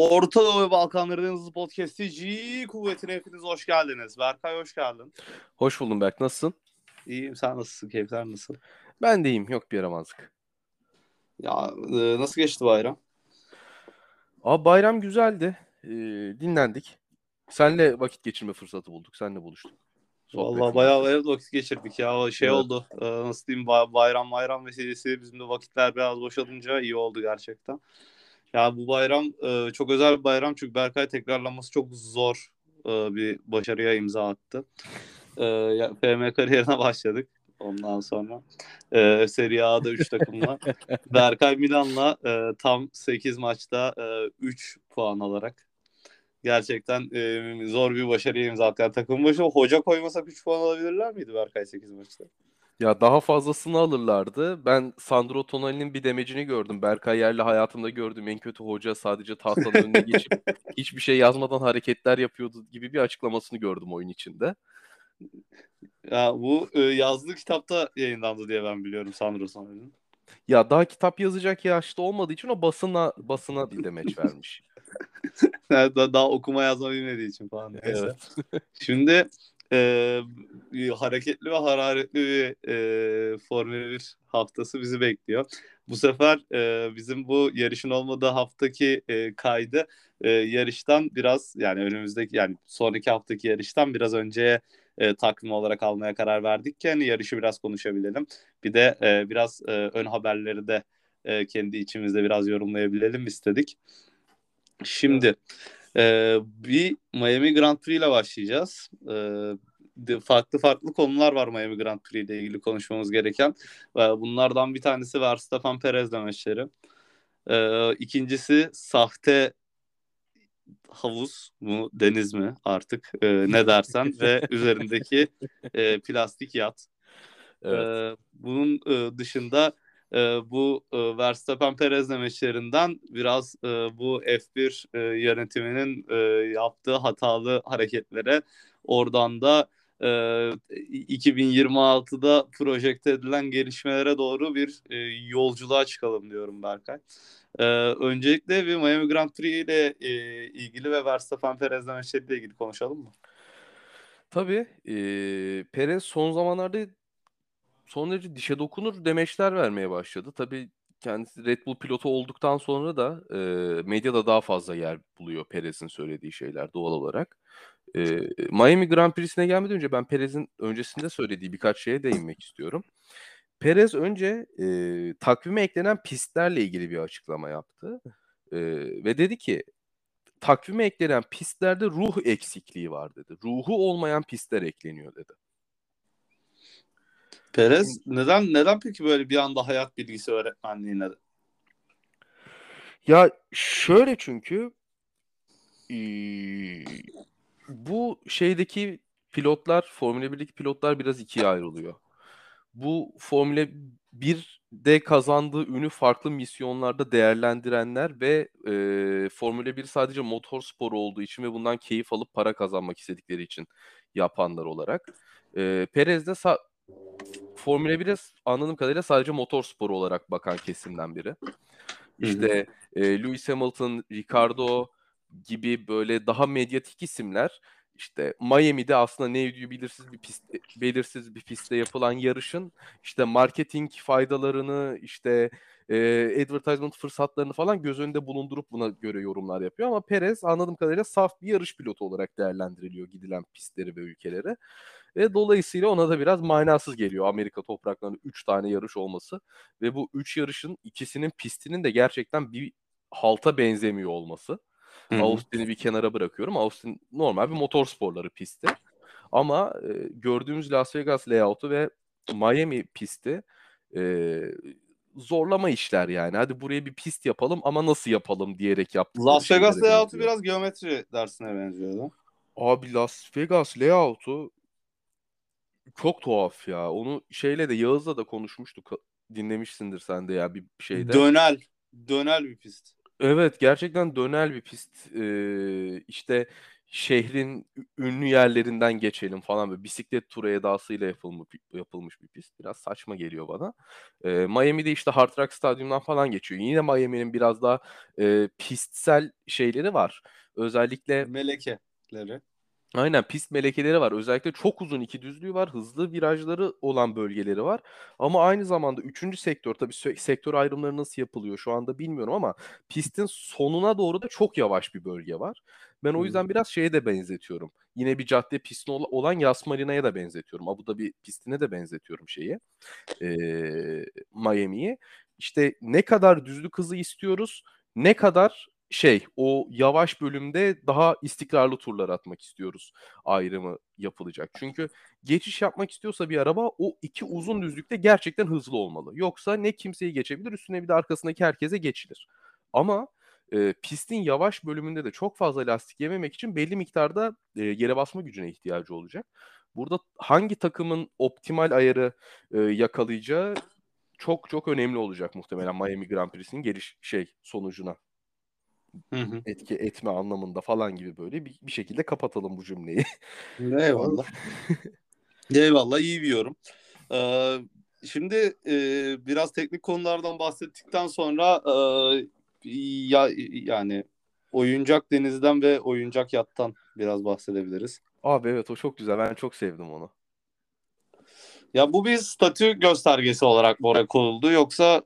Orta Doğu ve Balkanların hızlı podcast'i G kuvvetine hepiniz hoş geldiniz. Berkay hoş geldin. Hoş buldum Berk. Nasılsın? İyiyim sen nasılsın? Keyifler nasıl? Ben de iyiyim. Yok bir yaramazlık. Ya e, nasıl geçti bayram? Abi bayram güzeldi. Ee, dinlendik. Senle vakit geçirme fırsatı bulduk. Senle buluştuk. Sohbet Vallahi bayağı bayağı vakit geçirdik ya. Şey Evet. oldu. e, nasıl diyeyim bay- bayram bayram vesilesi bizim de vakitler biraz boşalınca iyi oldu gerçekten. Ya bu bayram e, çok özel bir bayram çünkü Berkay tekrarlaması çok zor e, bir başarıya imza attı. E, FM kariyerine başladık. Ondan sonra e, Serie A'da 3 takımla. Berkay Milan'la e, tam 8 maçta e, 3 puan alarak gerçekten e, zor bir başarıya imza attı. Yani takım başı hoca koymasak 3 puan alabilirler miydi Berkay 8 maçta? Ya daha fazlasını alırlardı. Ben Sandro Tonali'nin bir demecini gördüm. Berkay Yerli hayatımda gördüğüm en kötü hoca sadece tahtanın önüne geçip hiçbir şey yazmadan hareketler yapıyordu gibi bir açıklamasını gördüm oyun içinde. Ya bu e, yazdığı kitapta yayınlandı diye ben biliyorum Sandro Tonali'nin. Ya daha kitap yazacak yaşta olmadığı için o basına basına bir demeç vermiş. Daha, daha okuma yazma bilmediği için falan. Evet. Şimdi e, hareketli ve hararetli bir e, Formula 1 haftası bizi bekliyor. Bu sefer e, bizim bu yarışın olmadığı haftaki e, kaydı e, yarıştan biraz yani önümüzdeki yani sonraki haftaki yarıştan biraz önceye e, takvim olarak almaya karar verdik ki hani yarışı biraz konuşabilelim. Bir de e, biraz e, ön haberleri de e, kendi içimizde biraz yorumlayabilelim istedik. Şimdi e, bir Miami Grand Prix ile başlayacağız. E, de- farklı farklı konular var Miami Grand Prix ile ilgili konuşmamız gereken. Bunlardan bir tanesi Verstappen Perez demeçleri. E, ikincisi sahte havuz mu deniz mi artık e, ne dersen ve üzerindeki e, plastik yat. Evet. Ee, bunun e, dışında e, bu e, Verstappen Perez demeçlerinden biraz e, bu F1 e, yönetiminin e, yaptığı hatalı hareketlere oradan da e, 2026'da projekte edilen gelişmelere doğru bir e, yolculuğa çıkalım diyorum Berkay. E, öncelikle bir Miami Grand Prix ile e, ilgili ve Verstappen Perez demeçleriyle ilgili konuşalım mı? Tabii eee Perez son zamanlarda son derece dişe dokunur demeçler vermeye başladı. Tabii kendisi Red Bull pilotu olduktan sonra da eee, medyada daha fazla yer buluyor Perez'in söylediği şeyler doğal olarak. Eee, Miami Grand Prix'sine gelmeden önce ben Perez'in öncesinde söylediği birkaç şeye değinmek istiyorum. Perez önce eee, takvime eklenen pistlerle ilgili bir açıklama yaptı. Eee, ve dedi ki takvime eklenen pistlerde ruh eksikliği var dedi. Ruhu olmayan pistler ekleniyor dedi. Perez neden neden peki böyle bir anda hayat bilgisi öğretmenliğine Ya şöyle çünkü bu şeydeki pilotlar, Formula 1'deki pilotlar biraz ikiye ayrılıyor. Bu Formula 1'de kazandığı ünü farklı misyonlarda değerlendirenler ve eee Formula 1 sadece motor sporu olduğu için ve bundan keyif alıp para kazanmak istedikleri için yapanlar olarak. Eee Perez de sa- Formula 1'e anladığım kadarıyla sadece motor sporu olarak bakan kesimden biri. İşte e, Lewis Hamilton, Ricardo gibi böyle daha medyatik isimler işte Miami'de aslında ne ödüğü belirsiz bir pist, belirsiz bir pistte yapılan yarışın işte marketing faydalarını işte e, advertisement fırsatlarını falan göz önünde bulundurup buna göre yorumlar yapıyor ama Perez anladığım kadarıyla saf bir yarış pilotu olarak değerlendiriliyor gidilen pistleri ve ülkeleri. Ve dolayısıyla ona da biraz manasız geliyor Amerika topraklarında 3 tane yarış olması ve bu 3 yarışın ikisinin pistinin de gerçekten bir halta benzemiyor olması. Hı hı. Austin'i bir kenara bırakıyorum. Austin normal bir motor sporları pisti. Ama e, gördüğümüz Las Vegas layout'u ve Miami pisti e, zorlama işler yani. Hadi buraya bir pist yapalım ama nasıl yapalım diyerek yaptıkları Las Vegas layout'u benziyor. biraz geometri dersine benziyordu. Abi Las Vegas layout'u çok tuhaf ya. Onu şeyle de Yağız'la da konuşmuştuk. Dinlemişsindir sen de ya bir şeyde. Dönel. Dönel bir pist. Evet gerçekten dönel bir pist. Ee, işte şehrin ünlü yerlerinden geçelim falan böyle bisiklet turu edasıyla yapılmış, yapılmış bir pist. Biraz saçma geliyor bana. E, Miami'de işte Hard Rock Stadyum'dan falan geçiyor. Yine Miami'nin biraz daha e, pistsel şeyleri var. Özellikle melekeleri. Aynen pist melekeleri var. Özellikle çok uzun iki düzlüğü var. Hızlı virajları olan bölgeleri var. Ama aynı zamanda üçüncü sektör tabii sektör ayrımları nasıl yapılıyor şu anda bilmiyorum ama pistin sonuna doğru da çok yavaş bir bölge var. Ben o yüzden biraz şeye de benzetiyorum. Yine bir cadde pisti olan Yas Marina'ya da benzetiyorum. Abu Dhabi pistine de benzetiyorum şeyi. Ee, Miami'yi. İşte ne kadar düzlük hızı istiyoruz, ne kadar şey o yavaş bölümde daha istikrarlı turlar atmak istiyoruz ayrımı yapılacak. Çünkü geçiş yapmak istiyorsa bir araba o iki uzun düzlükte gerçekten hızlı olmalı. Yoksa ne kimseyi geçebilir üstüne bir de arkasındaki herkese geçilir. Ama e, pistin yavaş bölümünde de çok fazla lastik yememek için belli miktarda e, yere basma gücüne ihtiyacı olacak. Burada hangi takımın optimal ayarı e, yakalayacağı çok çok önemli olacak muhtemelen Miami Grand Prix'sinin geliş şey sonucuna hı hı. etki etme anlamında falan gibi böyle bir, bir şekilde kapatalım bu cümleyi. Eyvallah. Eyvallah iyi bir yorum. Ee, şimdi e, biraz teknik konulardan bahsettikten sonra e, ya yani oyuncak denizden ve oyuncak yattan biraz bahsedebiliriz. Abi evet o çok güzel. Ben çok sevdim onu. Ya bu bir statü göstergesi olarak mı oraya konuldu yoksa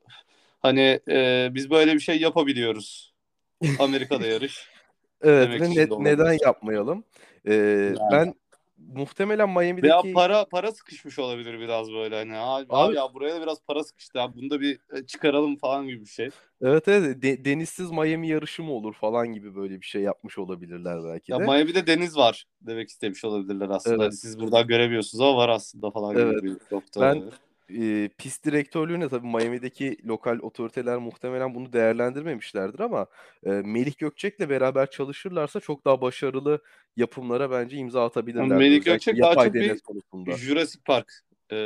hani e, biz böyle bir şey yapabiliyoruz Amerika'da yarış. evet ve ne, neden yapmayalım? Ee, yani. Ben muhtemelen Miami'deki... Veya para para sıkışmış olabilir biraz böyle hani abi, abi ya buraya da biraz para sıkıştı abi bunu da bir e, çıkaralım falan gibi bir şey. Evet evet de, denizsiz Miami yarışı mı olur falan gibi böyle bir şey yapmış olabilirler belki de. Ya Miami'de deniz var demek istemiş olabilirler aslında. Evet. Hani siz buradan göremiyorsunuz ama var aslında falan evet. gibi bir nokta. Ben e, pist direktörlüğüne tabii Miami'deki lokal otoriteler muhtemelen bunu değerlendirmemişlerdir ama e, Melih Gökçek'le beraber çalışırlarsa çok daha başarılı yapımlara bence imza atabilirler. Melih Gökçek daha çok bir konusunda. Jurassic Park e,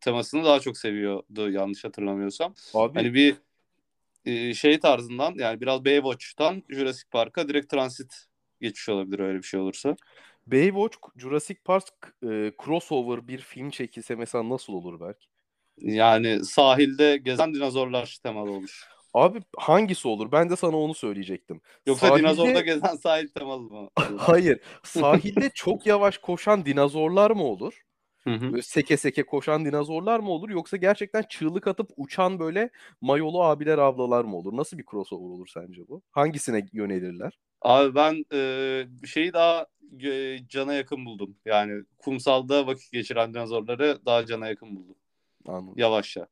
temasını daha çok seviyordu yanlış hatırlamıyorsam. Abi, hani bir e, şey tarzından yani biraz Baywatch'tan Jurassic Park'a direkt transit geçiş olabilir öyle bir şey olursa. Baywatch, Jurassic Park e, crossover bir film çekilse mesela nasıl olur belki? Yani sahilde gezen dinozorlar temalı olur. Abi hangisi olur? Ben de sana onu söyleyecektim. Yoksa sahilde... dinozorda gezen sahil temalı mı? Hayır. Sahilde çok yavaş koşan dinozorlar mı olur? Böyle seke seke koşan dinozorlar mı olur yoksa gerçekten çığlık atıp uçan böyle mayolu abiler ablalar mı olur? Nasıl bir crossover olur sence bu? Hangisine yönelirler? Abi ben e, şeyi daha e, cana yakın buldum. Yani kumsalda vakit geçiren dinozorları daha cana yakın buldum. Anladım. Yavaşça.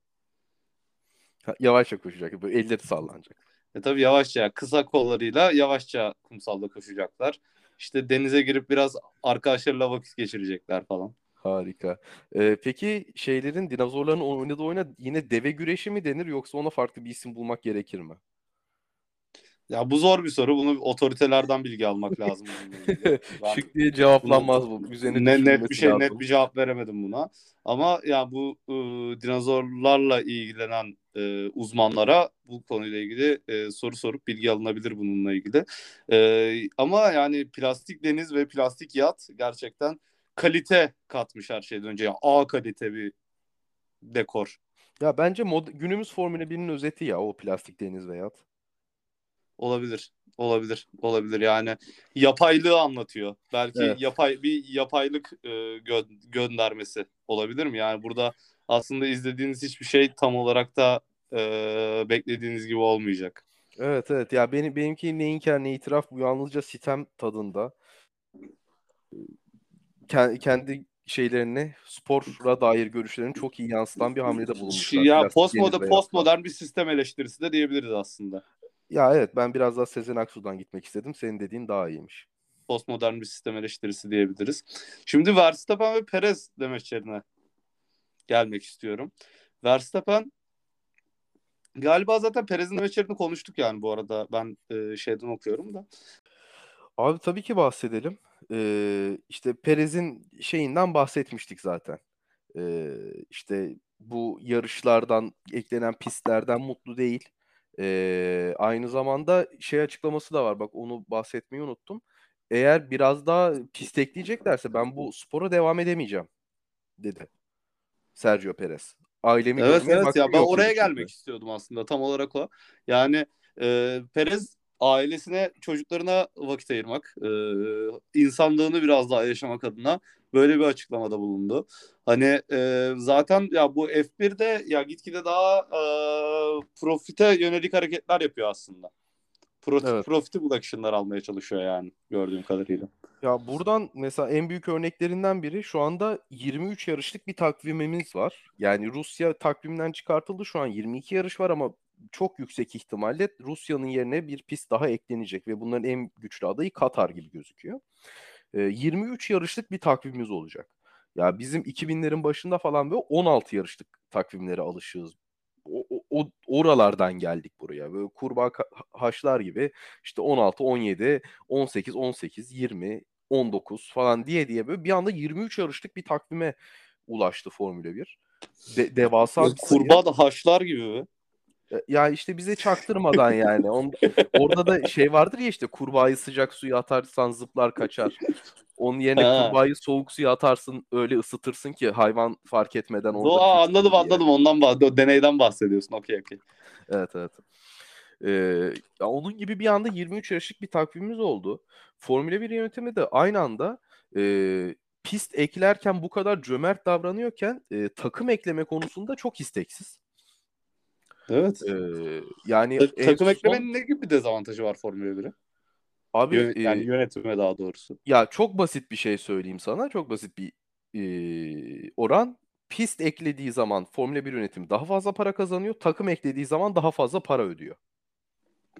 Ha, yavaşça koşacak. Böyle elleri sallanacak. E tabii yavaşça kısa kollarıyla yavaşça kumsalda koşacaklar. İşte denize girip biraz arkadaşlarıyla vakit geçirecekler falan. Harika. Ee, peki şeylerin dinozorların oynadığı oyuna yine deve güreşi mi denir yoksa ona farklı bir isim bulmak gerekir mi? Ya bu zor bir soru. Bunu otoritelerden bilgi almak lazım. Şık diye cevaplanmaz bu. Üzerine ne, net bir şey lazım. net bir cevap veremedim buna. Ama ya bu e, dinozorlarla ilgilenen e, uzmanlara bu konuyla ilgili e, soru sorup bilgi alınabilir bununla ilgili. E, ama yani plastik deniz ve plastik yat gerçekten kalite katmış her şeyden önce. Yani A kalite bir dekor. Ya bence mod günümüz Formula 1'in özeti ya o plastik deniz ve yat. Olabilir. Olabilir. Olabilir. Yani yapaylığı anlatıyor. Belki evet. yapay bir yapaylık e, gö- göndermesi olabilir mi? Yani burada aslında izlediğiniz hiçbir şey tam olarak da e, beklediğiniz gibi olmayacak. Evet evet ya benim benimki ne inkar ne itiraf bu yalnızca sitem tadında. Kendi şeylerini spora dair görüşlerini çok iyi yansıtan bir hamlede bulunmuşlar. Ya postmodern postmodern bir sistem eleştirisi de diyebiliriz aslında. Ya evet ben biraz daha Sezen Aksu'dan gitmek istedim. Senin dediğin daha iyiymiş. Postmodern bir sistem eleştirisi diyebiliriz. Şimdi Verstappen ve Perez demeçlerine gelmek istiyorum. Verstappen galiba zaten Perez'in demeçlerini konuştuk yani bu arada. Ben e, şeyden okuyorum da. Abi tabii ki bahsedelim. Ee, işte Perez'in şeyinden bahsetmiştik zaten. Ee, işte bu yarışlardan eklenen pistlerden mutlu değil. Ee, aynı zamanda şey açıklaması da var. Bak onu bahsetmeyi unuttum. eğer biraz daha pistekleyeceklerse ben bu spora devam edemeyeceğim dedi Sergio Perez. Ailemi Evet evet ya ben oraya gelmek istiyordum aslında tam olarak o. Yani e, Perez ailesine çocuklarına vakit ayırmak, e, insanlığını biraz daha yaşamak adına böyle bir açıklamada bulundu. Hani e, zaten ya bu F1'de ya gitgide daha e, profite yönelik hareketler yapıyor aslında. Pro, Evet. Profitable action'lar almaya çalışıyor yani gördüğüm kadarıyla. Ya buradan mesela en büyük örneklerinden biri şu anda 23 yarışlık bir takvimimiz var. Yani Rusya takvimden çıkartıldı şu an 22 yarış var ama çok yüksek ihtimalle Rusya'nın yerine bir pist daha eklenecek ve bunların en güçlü adayı Katar gibi gözüküyor. Ee, 23 yarışlık bir takvimimiz olacak. Ya bizim 2000'lerin başında falan böyle 16 yarışlık takvimlere alışığız. O, o- oralardan geldik buraya. Böyle kurbağa haşlar gibi işte 16, 17, 18, 18, 20, 19 falan diye diye böyle bir anda 23 yarışlık bir takvime ulaştı Formula 1. De- devasa bir sayı. Kurbağa da haşlar gibi? E, Ya işte bize çaktırmadan yani. On- orada da şey vardır ya işte kurbağayı sıcak suya atarsan zıplar kaçar. Onun yerine Ha. kurbağayı soğuk suya atarsın öyle ısıtırsın ki hayvan fark etmeden orada Aa, anladım diye. anladım ondan bah deneyden bahsediyorsun. Okey okey. Evet evet. Ee, ya onun gibi bir anda 23 yarışlık bir takvimimiz oldu. Formula 1 yönetimi de aynı anda e, pist eklerken bu kadar cömert davranıyorken e, takım ekleme konusunda çok isteksiz. Evet. Ee, yani Ta- takım son- eklemenin ne gibi bir dezavantajı var Formula 1'e? abi Yön- e, yani yönetime daha doğrusu. Ya çok basit bir şey söyleyeyim sana. Çok basit bir eee, oran. Pist eklediği zaman Formula 1 yönetimi daha fazla para kazanıyor. Takım eklediği zaman daha fazla para ödüyor.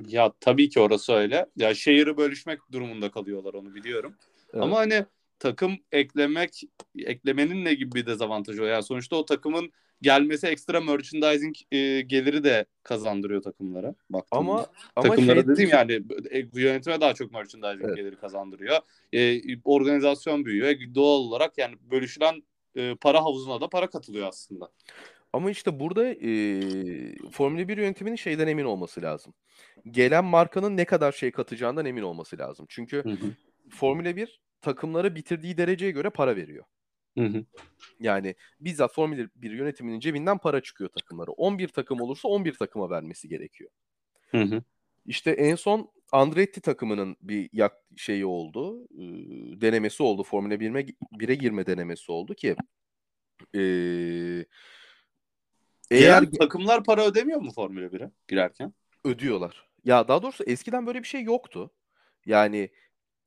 Ya tabii ki orası öyle. Ya şehri bölüşmek durumunda kalıyorlar onu biliyorum. Evet. Ama hani takım eklemek eklemenin ne gibi bir dezavantajı o? Yani sonuçta o takımın gelmesi ekstra merchandising e, geliri de kazandırıyor takımlara baktığında. Ama ama takımlara şey dediğim yani e, yönetime daha çok merchandising Evet. geliri kazandırıyor. E, organizasyon büyüyor. E, doğal olarak yani bölüşülen e, para havuzuna da para katılıyor aslında. ama işte burada eee Formula 1 yönetiminin şeyden emin olması lazım. Gelen markanın ne kadar şey katacağından emin olması lazım. Çünkü Hı hı. Formula 1 takımlara bitirdiği dereceye göre para veriyor. Hı hı. Yani bizzat Formula 1 yönetiminin cebinden para çıkıyor takımlara. 11 takım olursa 11 takıma vermesi gerekiyor. Hı hı. İşte en son Andretti takımının bir yak şeyi oldu. e, denemesi oldu. Formula 1'e 1'e girme denemesi oldu ki e, eğer Gelen takımlar para ödemiyor mu Formula 1'e girerken? ödüyorlar. Ya daha doğrusu eskiden böyle bir şey yoktu. Yani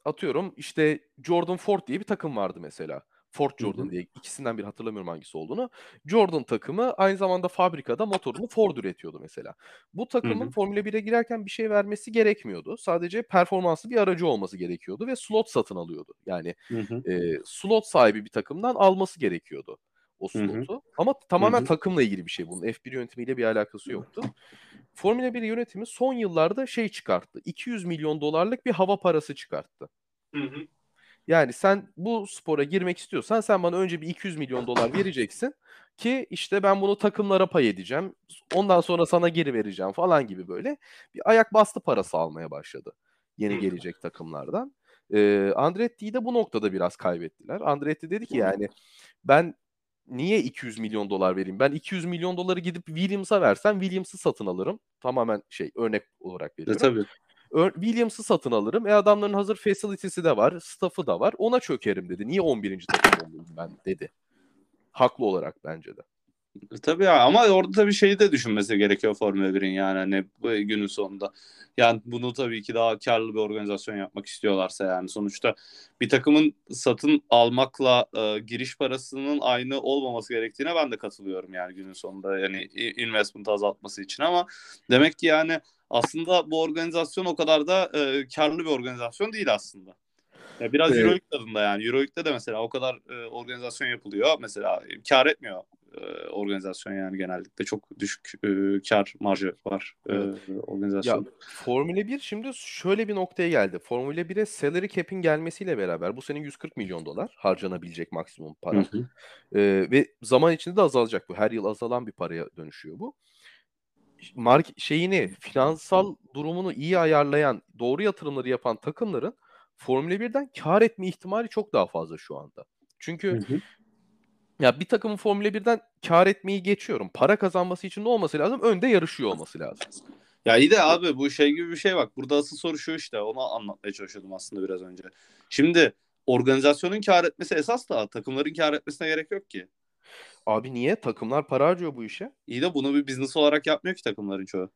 atıyorum işte Jordan Ford diye bir takım vardı mesela. Ford. Jordan diye ikisinden bir hatırlamıyorum hangisi olduğunu. Jordan takımı aynı zamanda fabrikada motorunu Ford üretiyordu mesela. Bu takımın hı. Formula 1'e girerken bir şey vermesi gerekmiyordu. Sadece performanslı bir aracı olması gerekiyordu ve slot satın alıyordu. Yani e, slot sahibi bir takımdan alması gerekiyordu o slotu. Ama tamamen Hı hı. takımla ilgili bir şey bunun. F1 yönetimiyle bir alakası yoktu. Formula 1 yönetimi son yıllarda şey çıkarttı. 200 milyon dolarlık bir hava parası çıkarttı. Hı hı. Yani sen bu spora girmek istiyorsan sen bana önce bir 200 milyon dolar vereceksin ki işte ben bunu takımlara pay edeceğim. Ondan sonra sana geri vereceğim falan gibi böyle bir ayak bastı parası almaya başladı yeni gelecek takımlardan. Ee, Andretti'yi de bu noktada biraz kaybettiler. Andretti dedi ki yani ben niye 200 milyon dolar vereyim? Ben 200 milyon doları gidip Williams'a versem Williams'ı satın alırım. Tamamen şey örnek olarak E, veriyorum. tabii. Williams'ı satın alırım. E adamların hazır facility'si de var, staff'ı da var. Ona çökerim dedi. Niye 11. takım olayım ben dedi. Haklı olarak bence de. Tabii ya ama orada tabii şeyi de düşünmesi gerekiyor Formula 1'in yani hani bu günün sonunda. Yani bunu tabii ki daha karlı bir organizasyon yapmak istiyorlarsa yani sonuçta bir takımın satın almakla e, giriş parasının aynı olmaması gerektiğine ben de katılıyorum yani günün sonunda yani investment azaltması için ama demek ki yani aslında bu organizasyon o kadar da e, karlı bir organizasyon değil aslında. Ya biraz Evet. Euroleague tadında yani. Euroleague'de de mesela o kadar e, organizasyon yapılıyor. Mesela kar etmiyor e, organizasyon yani genellikle. Çok düşük e, kar marjı var e, Evet. Ya organizasyon. Formula 1 şimdi şöyle bir noktaya geldi. Formula 1'e salary cap'in gelmesiyle beraber bu sene 140 milyon dolar harcanabilecek maksimum Hı para. hı. Ee, ve zaman içinde de azalacak bu. Her yıl azalan bir paraya dönüşüyor bu. Mark şeyini, finansal durumunu iyi ayarlayan, doğru yatırımları yapan takımların Formula 1'den kar etme ihtimali çok daha fazla şu anda. Çünkü Hı hı. Ya bir takımın Formula 1'den kar etmeyi geçiyorum. Para kazanması için ne olması lazım? Önde yarışıyor olması lazım. Ya iyi de abi bu şey gibi bir şey bak. Burada asıl soru şu işte. Onu anlatmaya çalışıyordum aslında biraz önce. Şimdi organizasyonun kar etmesi esas da takımların kar etmesine gerek yok ki. Abi niye? Takımlar para harcıyor bu işe. İyi de bunu bir business olarak yapmıyor ki takımların çoğu.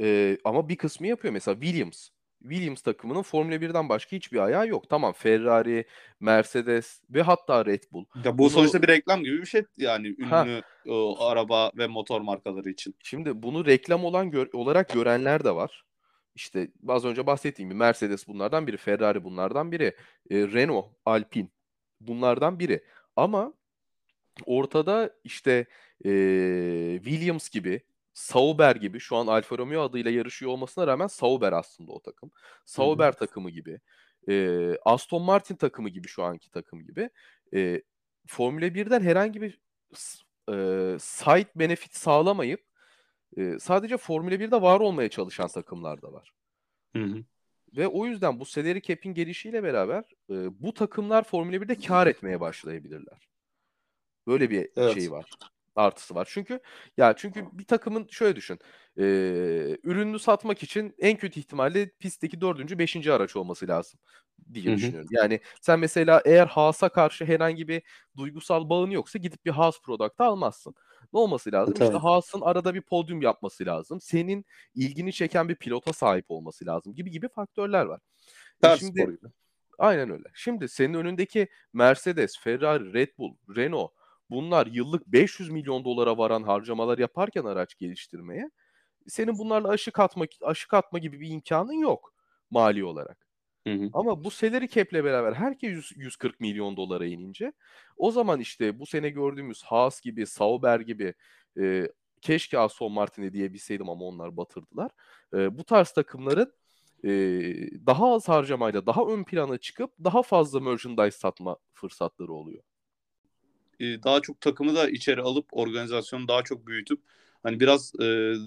Ee, ama bir kısmı yapıyor. Mesela Williams. Williams takımının Formula 1'den başka hiçbir ayağı yok. Tamam Ferrari, Mercedes ve hatta Red Bull. Ya bu Bunu- sonuçta bir reklam gibi bir şey yani ünlü Ha. o, araba ve motor markaları için. Şimdi bunu reklam olan gör- olarak görenler de var. İşte az önce bahsettiğim gibi Mercedes bunlardan biri, Ferrari bunlardan biri, e, Renault, Alpine bunlardan biri. Ama ortada işte e, Williams gibi, Sauber gibi şu an Alfa Romeo adıyla yarışıyor olmasına rağmen Sauber aslında o takım. Sauber takımı gibi, e, Aston Martin takımı gibi şu anki takım gibi e, Formula 1'den herhangi bir e, side benefit sağlamayıp e, sadece Formula 1'de var olmaya çalışan takımlar da var. Hı hı. Ve o yüzden bu salary cap'in gelişiyle beraber e, bu takımlar Formula 1'de kar etmeye başlayabilirler. Böyle bir Evet. şey var. Artısı var. Çünkü ya çünkü bir takımın şöyle düşün. e, ürününü satmak için en kötü ihtimalle pistteki dördüncü, beşinci araç olması lazım diye Hı hı. düşünüyorum. Yani sen mesela eğer Haas'a karşı herhangi bir duygusal bağın yoksa gidip bir Haas product'ı almazsın. Ne olması lazım? İşte Tabii. Haas'ın arada bir podyum yapması lazım. Senin ilgini çeken bir pilota sahip olması lazım gibi gibi faktörler var. E Ters şimdi spor gibi. aynen öyle. Şimdi senin önündeki Mercedes, Ferrari, Red Bull, Renault bunlar yıllık 500 milyon dolara varan harcamalar yaparken araç geliştirmeye senin bunlarla aşık atma aşık atma gibi bir imkanın yok mali olarak. Hı hı. Ama bu salary cap'le beraber herkes 100 140 milyon dolara inince o zaman işte bu sene gördüğümüz Haas gibi, Sauber gibi e, keşke Aston Martin'e diyebilseydim ama onlar batırdılar. E, bu tarz takımların e, daha az harcamayla daha ön plana çıkıp daha fazla merchandise satma fırsatları oluyor. E, daha çok takımı da içeri alıp organizasyonu daha çok büyütüp hani biraz e,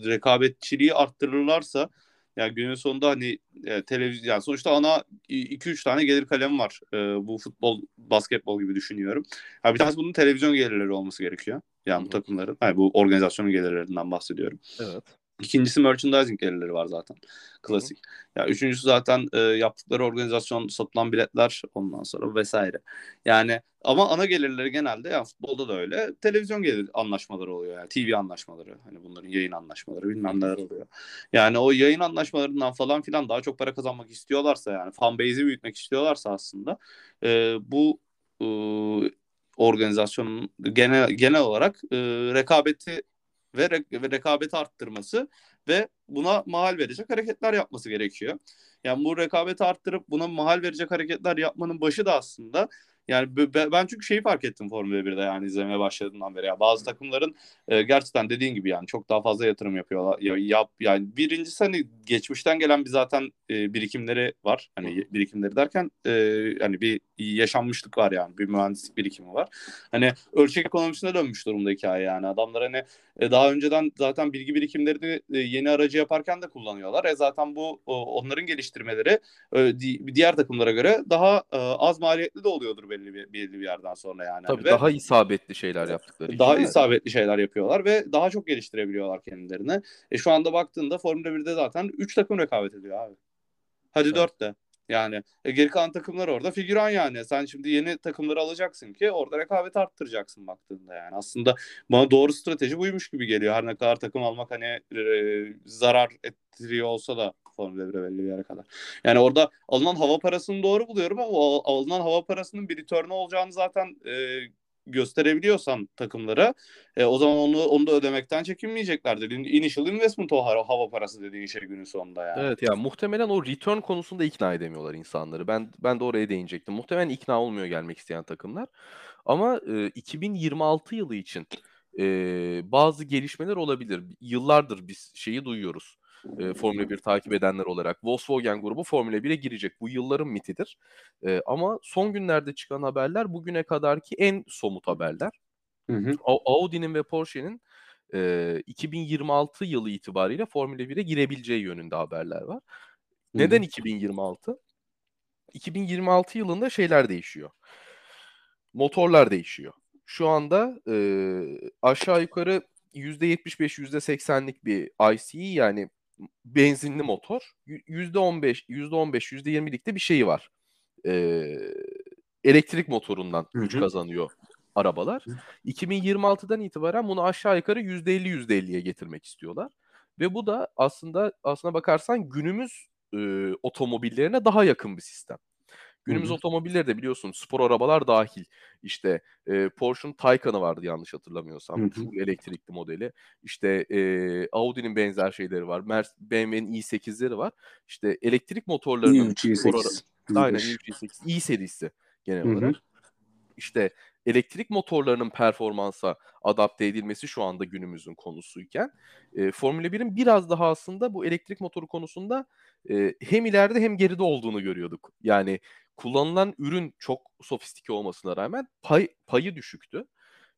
rekabetçiliği arttırırlarsa yani günün sonunda hani e, televizyon yani sonuçta ana 2-3 tane gelir kalemi var. E, bu futbol, basketbol gibi düşünüyorum. Ha, bir tanesi bunun televizyon gelirleri olması gerekiyor. Yani bu takımların. Yani bu organizasyonun gelirlerinden bahsediyorum. Evet. İkincisi merchandising gelirleri var zaten. Klasik. Ya üçüncüsü zaten e, yaptıkları organizasyon, satılan biletler ondan sonra vesaire. Yani ama ana gelirleri genelde yani futbolda da öyle. Televizyon gelir anlaşmaları oluyor yani. TV anlaşmaları. Hani bunların yayın anlaşmaları bilmem neler oluyor. Yani o yayın anlaşmalarından falan filan daha çok para kazanmak istiyorlarsa yani fan base'i büyütmek istiyorlarsa aslında e, bu e, organizasyonun genel genel olarak e, rekabeti ve, re- ve rekabeti arttırması ve buna mahal verecek hareketler yapması gerekiyor. Yani bu rekabeti arttırıp buna mahal verecek hareketler yapmanın başı da aslında yani ben çünkü şeyi fark ettim Formula 1'de yani izlemeye başladığımdan beri. Ya bazı takımların e, gerçekten dediğin gibi yani çok daha fazla yatırım yapıyorlar. Ya, yap yani birincisi hani geçmişten gelen bir zaten e, birikimleri var. Hani birikimleri derken e, hani bir yaşanmışlık var yani. Bir mühendislik birikimi var. Hani ölçek ekonomisine dönmüş durumda hikaye yani. Adamlar hani e, daha önceden zaten bilgi birikimlerini e, yeni aracı yaparken de kullanıyorlar. E zaten bu o, onların geliştirmeleri e, di- diğer takımlara göre daha e, az maliyetli de oluyordur belli bir, belli bir yerden sonra yani. Tabii Ve daha isabetli şeyler yaptıkları için. daha isabetli şeyler yapıyorlar ve daha çok geliştirebiliyorlar kendilerini. E şu anda baktığında Formula 1'de zaten 3 takım rekabet ediyor abi. Hadi Evet. 4 de. Yani e, geri kalan takımlar orada figüran yani. Sen şimdi yeni takımları alacaksın ki orada rekabeti arttıracaksın baktığında yani. Aslında bana doğru strateji buymuş gibi geliyor. Her ne kadar takım almak hani e, zarar ettiriyor olsa da Formula 1'e belli bir yere kadar. Yani orada alınan hava parasını doğru buluyorum ama o alınan hava parasının bir return'u olacağını zaten e, gösterebiliyorsan takımlara e, o zaman onu onu da ödemekten çekinmeyeceklerdir. Initial investment o hava, parası dediğin şey günün sonunda yani. Evet ya muhtemelen o return konusunda ikna edemiyorlar insanları. Ben ben de oraya değinecektim. Muhtemelen ikna olmuyor gelmek isteyen takımlar. Ama e, 2026 yılı için e, bazı gelişmeler olabilir. Yıllardır biz şeyi duyuyoruz. E, Formula 1 takip edenler olarak Volkswagen grubu Formula 1'e girecek. Bu yılların mitidir. E, ama son günlerde çıkan haberler bugüne kadarki en somut haberler. Hı hı. Audi'nin ve Porsche'nin e, 2026 yılı itibariyle Formula 1'e girebileceği yönünde haberler var. Hı Neden hı. 2026? 2026 yılında şeyler değişiyor. Motorlar değişiyor. Şu anda e, aşağı yukarı %75 %80'lik bir ICE yani benzinli motor. %15 %15 %20'lik de bir şeyi var. E, elektrik motorundan güç kazanıyor arabalar. 2026'dan itibaren bunu aşağı yukarı %50 %50'ye getirmek istiyorlar. Ve bu da aslında aslına bakarsan günümüz e, otomobillerine daha yakın bir sistem. Günümüz Hı-hı. otomobilleri de biliyorsun spor arabalar dahil. İşte e, Porsche'un Taycan'ı vardı yanlış hatırlamıyorsam. Hı-hı. Full elektrikli modeli. İşte e, Audi'nin benzer şeyleri var. Mer- BMW'nin i8'leri var. İşte elektrik motorlarının i3, i8. Ara- Aynen i3, i8. i serisi genel Hı-hı. olarak. İşte elektrik motorlarının performansa adapte edilmesi şu anda günümüzün konusuyken e, Formula 1'in biraz daha aslında bu elektrik motoru konusunda e, hem ileride hem geride olduğunu görüyorduk. Yani kullanılan ürün çok sofistike olmasına rağmen pay, payı düşüktü.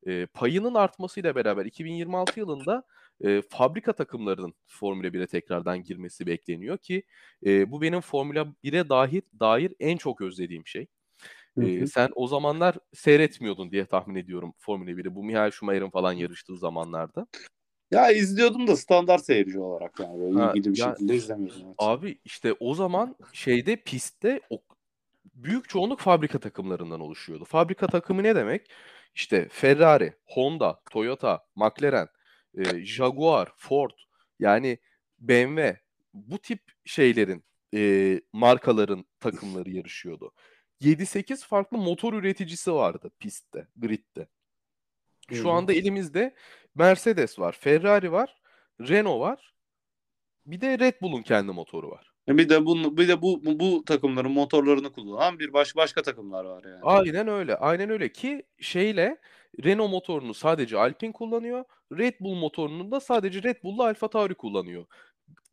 E, payının artmasıyla beraber 2026 yılında e, fabrika takımlarının Formula 1'e tekrardan girmesi bekleniyor ki e, bu benim Formula 1'e dair, dair en çok özlediğim şey. Ee, sen o zamanlar seyretmiyordun diye tahmin ediyorum Formula 1'i. Bu Michael Schumacher'ın falan yarıştığı zamanlarda. Ya izliyordum da standart seyirci olarak yani böyle ha, ilgili bir ya, şekilde izlemiyordum. Evet. Abi işte o zaman şeyde pistte o büyük çoğunluk fabrika takımlarından oluşuyordu. Fabrika takımı ne demek? İşte Ferrari, Honda, Toyota, McLaren, e, Jaguar, Ford yani BMW bu tip şeylerin e, markaların takımları yarışıyordu. 7-8 farklı motor üreticisi vardı pistte, gridde. Şu Hı-hı. anda elimizde Mercedes var, Ferrari var, Renault var. Bir de Red Bull'un kendi motoru var. E, bir de bu bir de bu bu, bu takımların motorlarını kullanan bir baş başka takımlar var yani. Aynen öyle. Aynen öyle ki şeyle Renault motorunu sadece Alpine kullanıyor. Red Bull motorunu da sadece Red Bull'la Alfa Tauri kullanıyor.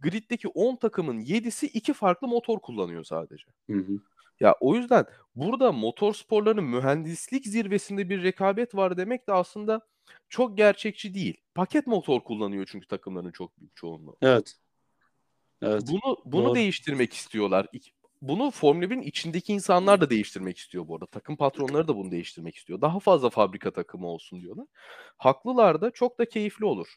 Grid'deki 10 takımın 7'si iki farklı motor kullanıyor sadece. Hı hı. Ya o yüzden burada motor sporlarının mühendislik zirvesinde bir rekabet var demek de aslında çok gerçekçi değil. Paket motor kullanıyor çünkü takımların çok büyük çoğunluğu. Evet. Evet. Bunu bunu Doğru. değiştirmek istiyorlar. Bunu Formula 1'in içindeki insanlar da değiştirmek istiyor bu arada. Takım patronları da bunu değiştirmek istiyor. Daha fazla fabrika takımı olsun diyorlar. Haklılar da çok da keyifli olur.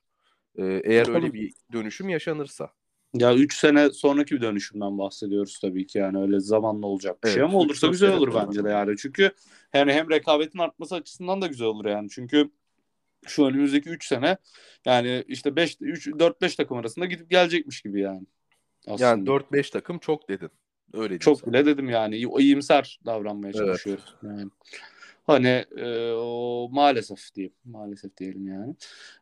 Ee, eğer öyle bir dönüşüm yaşanırsa. Ya 3 sene sonraki bir dönüşümden bahsediyoruz tabii ki yani öyle zamanla olacak bir şey evet, şey ama olursa güzel olur bence de yani. Çünkü yani hem rekabetin artması açısından da güzel olur yani. Çünkü şu önümüzdeki 3 sene yani işte 5 3 4 5 takım arasında gidip gelecekmiş gibi yani. Aslında. Yani 4-5 takım çok dedin. Öyle Çok sana. bile dedim yani. O iyimser davranmaya çalışıyorum. Evet. Yani. Hani e, o maalesef diyeyim. Maalesef diyelim yani.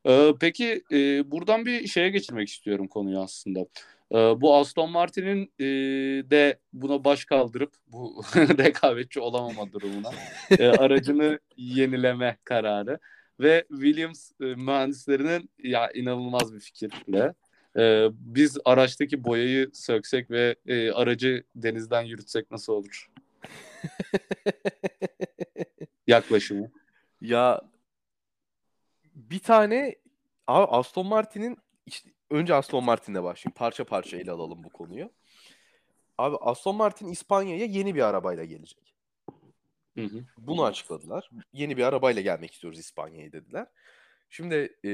E, peki e, buradan bir şeye geçirmek istiyorum konuyu aslında. E, bu Aston Martin'in e, de buna baş kaldırıp bu rekabetçi olamama durumuna e, aracını yenileme kararı ve Williams e, mühendislerinin ya inanılmaz bir fikirle e, biz araçtaki boyayı söksek ve e, aracı denizden yürütsek nasıl olur? yaklaşımı. Ya bir tane abi Aston Martin'in işte önce Aston Martin'le başlayayım. Parça parça ele alalım bu konuyu. Abi Aston Martin İspanya'ya yeni bir arabayla gelecek. Hı hı. Bunu açıkladılar. Yeni bir arabayla gelmek istiyoruz İspanya'ya dediler. Şimdi e,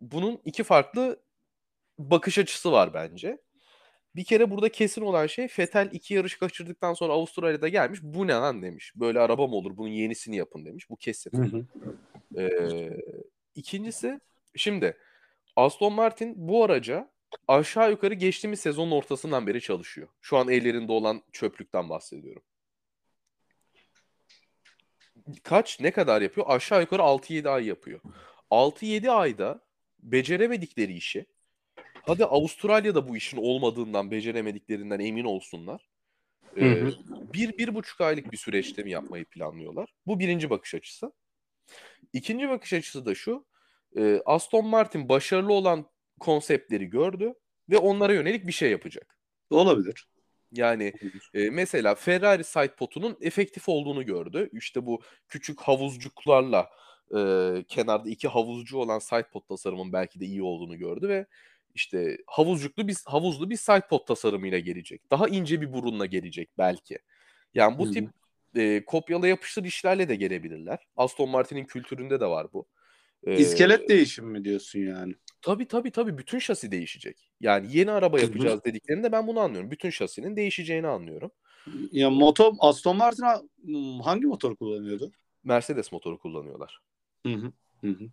bunun iki farklı bakış açısı var bence. Bir kere burada kesin olan şey Fetel iki yarış kaçırdıktan sonra Avustralya'da gelmiş. Bu ne lan demiş. Böyle araba mı olur? Bunun yenisini yapın demiş. Bu kesin. Hı hı. Ee, ikincisi şimdi Aston Martin bu araca aşağı yukarı geçtiğimiz sezonun ortasından beri çalışıyor. Şu an ellerinde olan çöplükten bahsediyorum. Kaç ne kadar yapıyor? Aşağı yukarı 6-7 ay yapıyor. 6-7 ayda beceremedikleri işi Hadi Avustralya'da bu işin olmadığından, beceremediklerinden emin olsunlar. Ee, bir, bir buçuk aylık bir süreçte mi yapmayı planlıyorlar? Bu birinci bakış açısı. İkinci bakış açısı da şu. E, Aston Martin başarılı olan konseptleri gördü ve onlara yönelik bir şey yapacak. Olabilir. Yani e, mesela Ferrari sidepod'unun efektif olduğunu gördü. İşte bu küçük havuzcuklarla e, kenarda iki havuzcu olan sidepod tasarımın belki de iyi olduğunu gördü ve işte havuzcuklu bir havuzlu bir sidepod tasarımıyla gelecek. Daha ince bir burunla gelecek belki. Yani bu Hı tip e, kopyala yapıştır işlerle de gelebilirler. Aston Martin'in kültüründe de var bu. E, İskelet değişimi mi diyorsun yani? Tabii tabii tabii bütün şasi değişecek. Yani yeni araba yapacağız dediklerinde ben bunu anlıyorum. Bütün şasinin değişeceğini anlıyorum. Ya motor Aston Martin ha- hangi motor kullanıyordu? Mercedes motoru kullanıyorlar. Hı hı. Hı hı.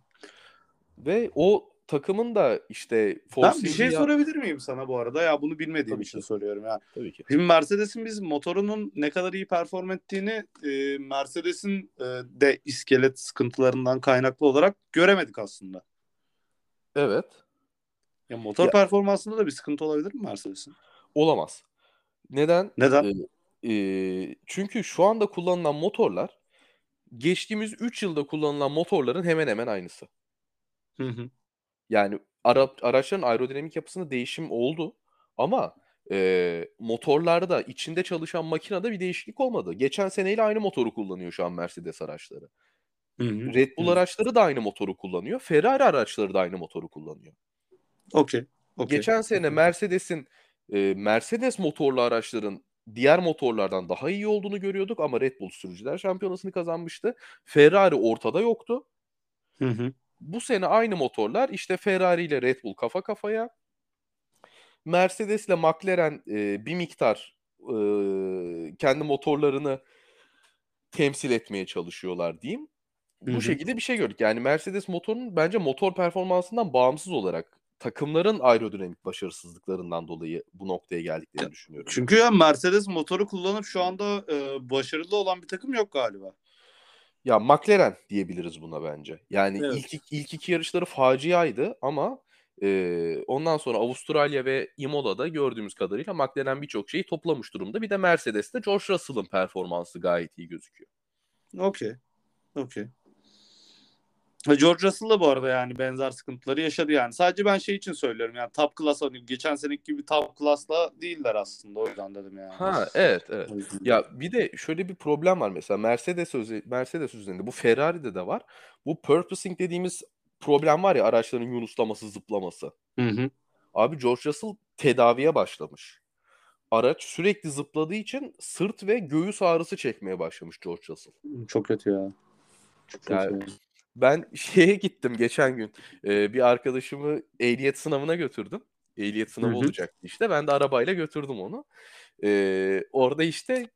Ve o takımın da işte Ben bir şey India- sorabilir miyim sana bu arada? Ya bunu bilmediğim Tabii için ki. soruyorum ya. Tabii ki. Şimdi Mercedes'in biz motorunun ne kadar iyi perform ettiğini e, Mercedes'in e, de iskelet sıkıntılarından kaynaklı olarak göremedik aslında. Evet. Ya motor Ya- performansında da bir sıkıntı olabilir mi Mercedes'in? Olamaz. Neden? Neden? Ee, e, çünkü şu anda kullanılan motorlar geçtiğimiz 3 yılda kullanılan motorların hemen hemen aynısı. Hı hı. Yani ara, araçların aerodinamik yapısında değişim oldu ama e, motorlarda içinde çalışan makinede bir değişiklik olmadı. Geçen seneyle aynı motoru kullanıyor şu an Mercedes araçları. Hı hı. Red Bull Hı. araçları da aynı motoru kullanıyor. Ferrari araçları da aynı motoru kullanıyor. Okey. Okey. Geçen sene Mercedes'in e, Mercedes motorlu araçların diğer motorlardan daha iyi olduğunu görüyorduk ama Red Bull sürücüler şampiyonasını kazanmıştı. Ferrari ortada yoktu. Hı hı. Bu sene aynı motorlar işte Ferrari ile Red Bull kafa kafaya. Mercedes ile McLaren e, bir miktar e, kendi motorlarını temsil etmeye çalışıyorlar diyeyim. Bu şekilde bir şey gördük. Yani Mercedes motorunun bence motor performansından bağımsız olarak takımların aerodinamik başarısızlıklarından dolayı bu noktaya geldiklerini düşünüyorum. Çünkü ya Mercedes motoru kullanıp şu anda e, başarılı olan bir takım yok galiba. Ya McLaren diyebiliriz buna bence. Yani Evet. ilk ilk iki yarışları faciaydı ama e, ondan sonra Avustralya ve Imola'da gördüğümüz kadarıyla McLaren birçok şeyi toplamış durumda. Bir de Mercedes'te George Russell'ın performansı gayet iyi gözüküyor. Okey. Okey. Ve George Russell da bu arada yani benzer sıkıntıları yaşadı yani. Sadece ben şey için söylüyorum yani top class hani geçen seneki gibi top class'la değiller aslında o yüzden dedim yani. Ha evet evet. Ya bir de şöyle bir problem var mesela Mercedes öze- Mercedes üzerinde bu Ferrari'de de var. Bu purposing dediğimiz problem var ya araçların yunuslaması, zıplaması. Hı hı. Abi George Russell tedaviye başlamış. Araç sürekli zıpladığı için sırt ve göğüs ağrısı çekmeye başlamış George Russell. Çok kötü ya. Çok kötü. Yani ya. Ben şeye gittim geçen gün. Ee, bir arkadaşımı ehliyet sınavına götürdüm. Ehliyet sınavı Hı hı. olacaktı işte. Ben de arabayla götürdüm onu. Ee, orada işte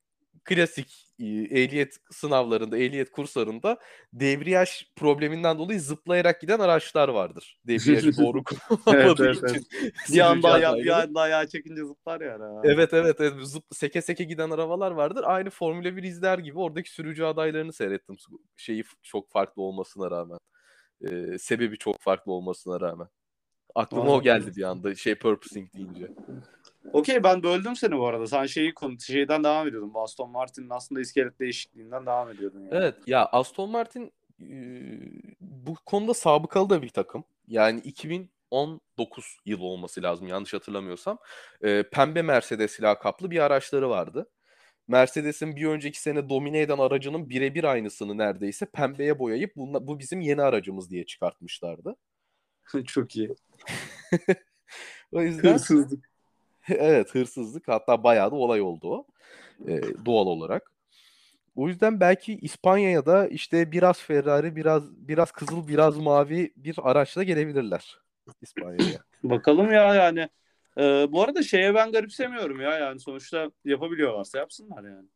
klasik ehliyet sınavlarında, ehliyet kurslarında debriyaj probleminden dolayı zıplayarak giden araçlar vardır. Debriyajı doğru kullanmadığı Evet, evet, için. Bir anda, ayağı, bir anda ayağı çekince zıplar yani. ha. Evet evet, evet. Zıp, seke seke giden arabalar vardır. Aynı Formula 1 izler gibi oradaki sürücü adaylarını seyrettim. Şeyi çok farklı olmasına rağmen. Ee, sebebi çok farklı olmasına rağmen. Aklıma o Anladım. geldi bir anda şey purposing deyince. Okey ben böldüm seni bu arada. Sen şeyi konu şeyden devam ediyordun. Bu Aston Martin'in aslında iskelet değişikliğinden devam ediyordun yani. Evet ya Aston Martin e, bu konuda sabıkalı da bir takım. Yani 2019 yılı olması lazım yanlış hatırlamıyorsam. E, pembe Mercedes lakaplı bir araçları vardı. Mercedes'in bir önceki sene domine eden aracının birebir aynısını neredeyse pembeye boyayıp bunla, bu bizim yeni aracımız diye çıkartmışlardı. Çok iyi. O yüzden Hırsızlık. evet hırsızlık hatta bayağı da olay oldu o e, doğal olarak. O yüzden belki İspanya'ya da işte biraz Ferrari, biraz biraz kızıl, biraz mavi bir araçla gelebilirler İspanya'ya. Bakalım ya yani. Ee, bu arada şeye ben garipsemiyorum ya yani sonuçta yapabiliyorlarsa yapsınlar yani.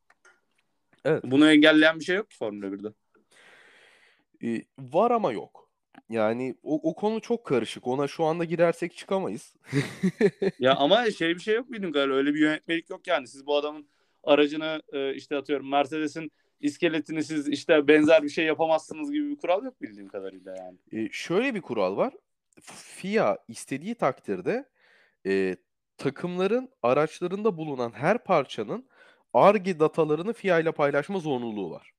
Evet. Bunu engelleyen bir şey yok ki Formula 1'de. E, var ama yok. Yani o, o konu çok karışık. Ona şu anda girersek çıkamayız. Ya ama şey bir şey yok bildiğim kadarıyla öyle bir yönetmelik yok yani. Siz bu adamın aracını e, işte atıyorum Mercedes'in iskeletini siz işte benzer bir şey yapamazsınız gibi bir kural yok bildiğim kadarıyla yani. E, şöyle bir kural var. FIA istediği takdirde e, takımların araçlarında bulunan her parçanın ARGE datalarını FIA ile paylaşma zorunluluğu var.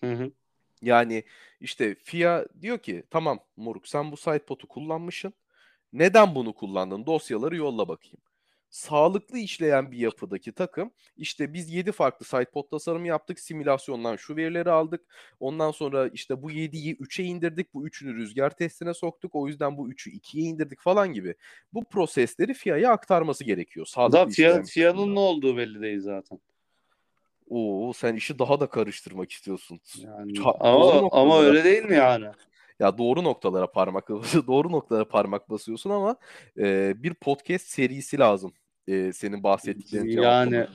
Hı hı. Yani işte FIA diyor ki tamam moruk sen bu sidepod'u kullanmışsın. Neden bunu kullandın? Dosyaları yolla bakayım. Sağlıklı işleyen bir yapıdaki takım işte biz 7 farklı sidepod tasarımı yaptık. Simülasyondan şu verileri aldık. Ondan sonra işte bu 7'yi 3'e indirdik. Bu 3'ünü rüzgar testine soktuk. O yüzden bu 3'ü 2'ye indirdik falan gibi. Bu prosesleri FIA'ya aktarması gerekiyor. Sağlıklı işleyen FIA, FIA'nın ne olduğu belli değil zaten. Oo sen işi daha da karıştırmak istiyorsun. Yani Ha- ama ama öyle değil mi yani? Ya doğru noktalara parmak doğru noktalara parmak basıyorsun ama e, bir podcast serisi lazım. E, senin bahsettiklerini Yani-.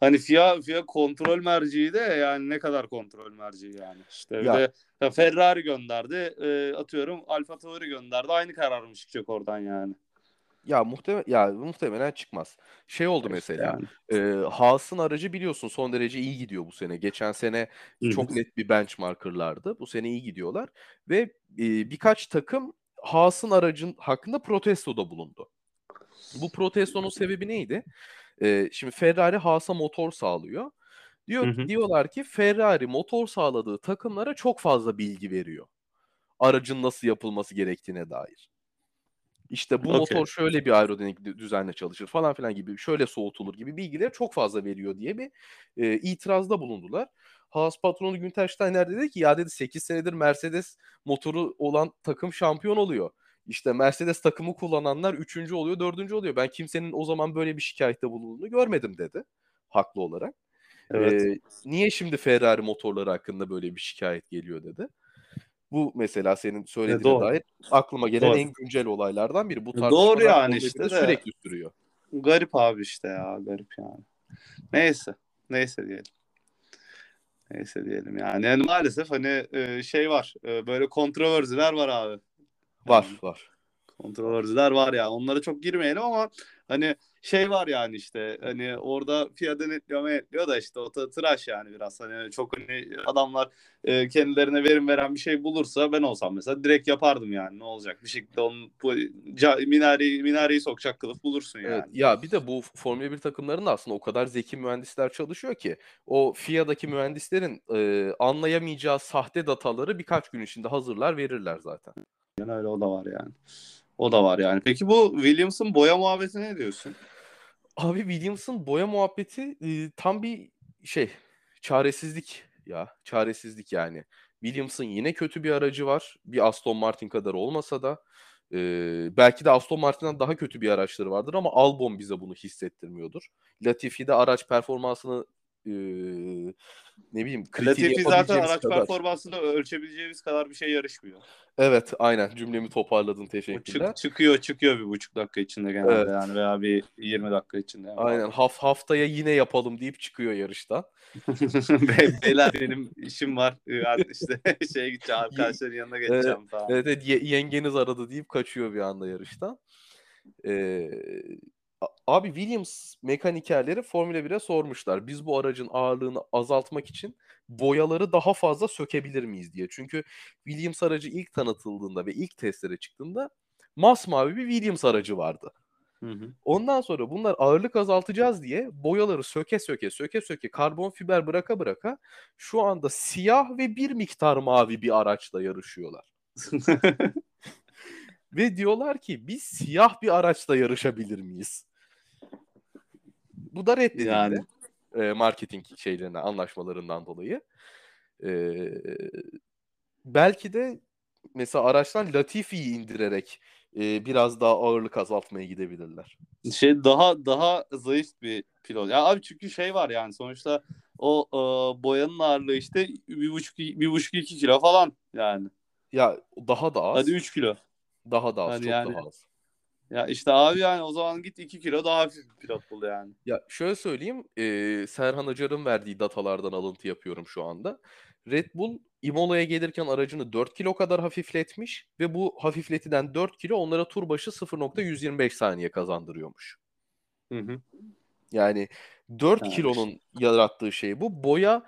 Hani FIA FIA kontrol merciği de yani ne kadar kontrol merciği yani. İşte bir Ya- de ya Ferrari gönderdi. e, atıyorum Alfa Tauri gönderdi. Aynı karar mı çıkacak oradan yani? Ya muhtemelen ya muhtemelen çıkmaz. Şey oldu mesela. Yani. E, Haas'ın aracı biliyorsun son derece iyi gidiyor bu sene. Geçen sene hı. çok net bir benchmarkerlardı. Bu sene iyi gidiyorlar ve e, birkaç takım Haas'ın aracın hakkında protestoda bulundu. Bu protestonun sebebi neydi? E, şimdi Ferrari Haas'a motor sağlıyor. Diyor Hı hı. diyorlar ki Ferrari motor sağladığı takımlara çok fazla bilgi veriyor. Aracın nasıl yapılması gerektiğine dair. İşte bu Okey. motor şöyle bir aerodinamik dü- düzenle çalışır falan filan gibi şöyle soğutulur gibi bilgileri çok fazla veriyor diye bir e, itirazda bulundular. Haas patronu Günter Steiner dedi ki ya dedi 8 senedir Mercedes motoru olan takım şampiyon oluyor. İşte Mercedes takımı kullananlar 3. oluyor 4. oluyor. Ben kimsenin o zaman böyle bir şikayette bulunduğunu görmedim dedi. Haklı olarak. Evet. Ee, niye şimdi Ferrari motorları hakkında böyle bir şikayet geliyor dedi. Bu mesela senin söylediğine doğru. dair aklıma gelen Doğru. en güncel olaylardan biri. Bu Doğru tartışmalar yani işte 1'de de. sürekli sürüyor. Garip abi işte ya garip yani. Neyse. Neyse diyelim. Neyse diyelim yani. yani maalesef hani e, şey var. e, Böyle kontroversiler var abi. Var Yani var. Kontroversiler var ya. Onlara çok girmeyelim ama hani şey var yani işte hani orada FIA denetliyor denetliyor da işte o tıraş yani biraz hani çok hani adamlar e, kendilerine verim veren bir şey bulursa ben olsam mesela direkt yapardım yani ne olacak bir şekilde onun bu minareyi minareyi sokacak kılıf bulursun yani. Evet, ya bir de bu Formula 1 takımlarında aslında o kadar zeki mühendisler çalışıyor ki o FIA'daki mühendislerin e, anlayamayacağı sahte dataları birkaç gün içinde hazırlar verirler zaten. Yani öyle o da var yani. O da var yani. Peki bu Williams'ın boya muhabbeti ne diyorsun? Abi Williams'ın boya muhabbeti e, tam bir şey çaresizlik ya çaresizlik yani. Williams'ın yine kötü bir aracı var. Bir Aston Martin kadar olmasa da e, belki de Aston Martin'den daha kötü bir araçları vardır ama Albon bize bunu hissettirmiyordur. Latifi de araç performansını e, ne bileyim Latifi zaten araç kadar. performansında ölçebileceğimiz kadar bir şey yarışmıyor. Evet aynen cümlemi toparladın teşekkürler. çık, çıkıyor çıkıyor bir buçuk dakika içinde genelde Evet. yani veya bir 20 dakika içinde. Yani. Aynen haf haftaya yine yapalım deyip çıkıyor yarıştan. Be- Beyler benim işim var. Yani işte şeye gideceğim arkadaşların yanına geçeceğim falan. Evet, evet ye- yengeniz aradı deyip kaçıyor bir anda yarıştan. Ee, abi Williams mekanikerleri Formula 1'e sormuşlar. Biz bu aracın ağırlığını azaltmak için boyaları daha fazla sökebilir miyiz diye. Çünkü Williams aracı ilk tanıtıldığında ve ilk testlere çıktığında masmavi bir Williams aracı vardı. Hı hı. Ondan sonra bunlar ağırlık azaltacağız diye boyaları söke söke söke söke karbon fiber bıraka bıraka şu anda siyah ve bir miktar mavi bir araçla yarışıyorlar. Ve diyorlar ki biz siyah bir araçla yarışabilir miyiz? Bu da reddedildi. Yani. e, marketing şeylerine, anlaşmalarından dolayı. E, belki de mesela araçtan Latifi'yi indirerek e, biraz daha ağırlık azaltmaya gidebilirler. şey daha daha zayıf bir pilot. Ya abi çünkü şey var yani sonuçta o e, boyanın ağırlığı işte bir buçuk bir buçuk iki kilo falan yani. Ya daha da az. Hadi 3 kilo. Daha da az. Hadi çok yani. daha az. Ya işte abi yani o zaman git 2 kilo daha hafif bir pilot bul yani. Ya şöyle söyleyeyim, eee, Serhan Acar'ın verdiği datalardan alıntı yapıyorum şu anda. Red Bull Imola'ya gelirken aracını 4 kilo kadar hafifletmiş ve bu hafifletiden 4 kilo onlara tur başı 0.125 saniye kazandırıyormuş. Hı hı. Yani 4 Yani kilonun yarattığı şey bu. Boya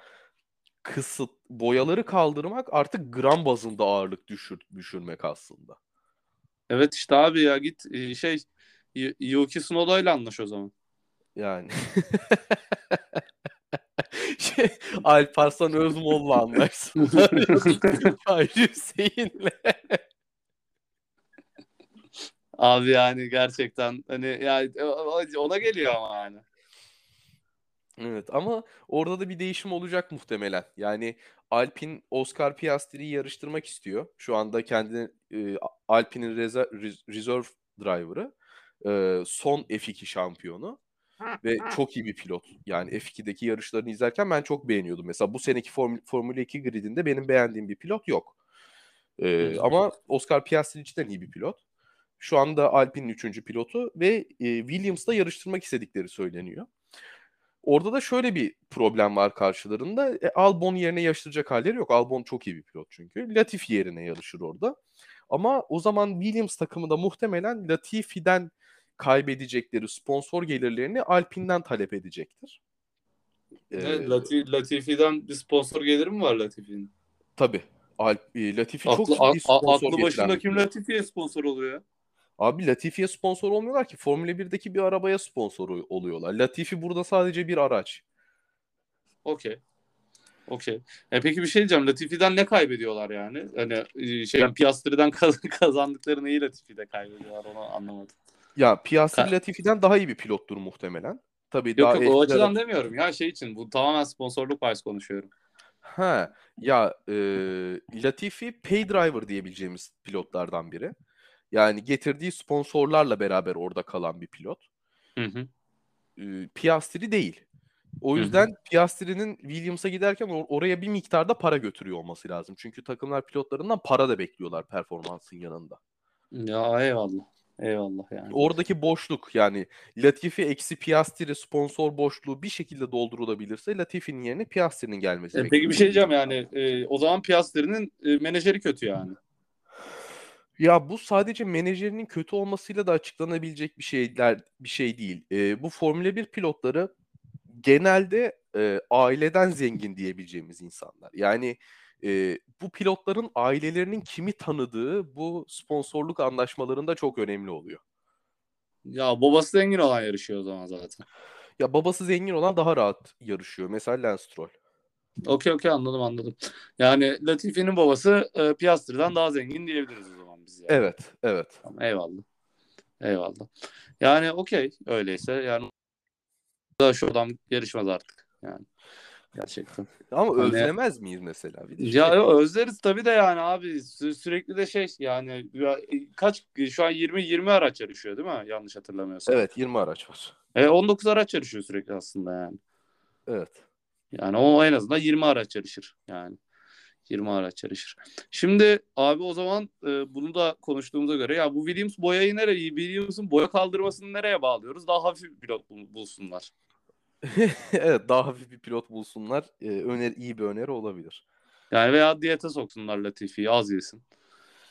kısıt boyaları kaldırmak artık gram bazında ağırlık düşür, düşürmek aslında. Evet işte abi ya git e, şey Yuki Tsunoda ile anlaş o zaman. Yani şey, Alparslan Özmoğlu'la anlaşsınlar. Hayri Hüseyin'le. Abi yani gerçekten hani yani ona geliyor ama yani. Evet ama orada da bir değişim olacak muhtemelen. Yani Alpine Oscar Piastri'yi yarıştırmak istiyor. Şu anda kendini e, Alpine'in reserve driver'ı. E, son F2 şampiyonu. ve çok iyi bir pilot. Yani F2'deki yarışlarını izlerken ben çok beğeniyordum. Mesela bu seneki Form Formula 2 gridinde benim beğendiğim bir pilot yok. Ee, ama Oscar Piastri cidden iyi bir pilot. Şu anda Alpine'in üçüncü pilotu ve e, Williams'la yarıştırmak istedikleri söyleniyor. Orada da şöyle bir problem var karşılarında. E, Albon yerine yarıştıracak halleri yok. Albon çok iyi bir pilot çünkü. Latifi yerine yarışır orada. Ama o zaman Williams takımı da muhtemelen Latifi'den kaybedecekleri sponsor gelirlerini Alpine'den talep edecektir. Ee, Lati, Latifi'den bir sponsor geliri mi var Latifi'nin? Tabii. Alp, e, Latifi aklı, çok ciddi sponsor Aklı başında kim Latifi'ye sponsor oluyor ya? Abi Latifi'ye sponsor olmuyorlar ki. Formula 1'deki bir arabaya sponsor ol- oluyorlar. Latifi burada sadece bir araç. Okey. Okey. E peki bir şey diyeceğim. Latifi'den ne kaybediyorlar yani? Hani e, şey Piastri'den kaz- kazandıkları neyi Latifi'de kaybediyorlar onu anlamadım. Ya Piastri Ka- Latifi'den daha iyi bir pilottur muhtemelen. Tabii Yok daha yok o açıdan ara- demiyorum ya şey için. Bu tamamen sponsorluk bahis konuşuyorum. Ha ya e, Latifi pay driver diyebileceğimiz pilotlardan biri. Yani getirdiği sponsorlarla beraber orada kalan bir pilot. Hı hı. E, Piastri değil. O yüzden Piastri'nin Williams'a giderken or- oraya bir miktarda para götürüyor olması lazım. Çünkü takımlar pilotlarından para da bekliyorlar performansın yanında. Ya eyvallah. Eyvallah yani. Oradaki boşluk yani Latifi eksi Piastri sponsor boşluğu bir şekilde doldurulabilirse Latifi'nin yerine Piastri'nin gelmesi E, peki bir şey diyeceğim yani. e, o zaman Piastri'nin e, menajeri kötü yani. Ya bu sadece menajerinin kötü olmasıyla da açıklanabilecek bir şeyler bir şey değil. Ee, bu Formula 1 pilotları genelde e, aileden zengin diyebileceğimiz insanlar. Yani e, bu pilotların ailelerinin kimi tanıdığı bu sponsorluk anlaşmalarında çok önemli oluyor. Ya babası zengin olan yarışıyor o zaman zaten. Ya babası zengin olan daha rahat yarışıyor. Mesela Lance Stroll. Okey okey anladım anladım. Yani Latifi'nin babası e, Piastri'den daha zengin diyebiliriz o zaman biz yani. Evet, evet. Tamam, eyvallah. Eyvallah. Yani okey öyleyse yani da şu adam yarışmaz artık yani. Gerçekten. Ama Hani- özlemez miyiz mesela? Bir şey- Ya yo, özleriz tabii de yani abi sü- sürekli de şey yani ya, kaç şu an 20 20 araç yarışıyor değil mi? Yanlış hatırlamıyorsam. Evet, 20 araç var. E, 19 araç yarışıyor sürekli aslında yani. Evet. Yani o en azından 20 araç yarışır yani. 20 araç yarışır. Şimdi abi o zaman e, bunu da konuştuğumuza göre ya bu Williams boyayı nereye Williams'ın boya kaldırmasını nereye bağlıyoruz? Daha hafif pilot bul- bulsunlar. evet, daha hafif bir pilot bulsunlar. Ee, öner iyi bir öneri olabilir. Yani veya diyete soksunlar Latifi'yi az yesin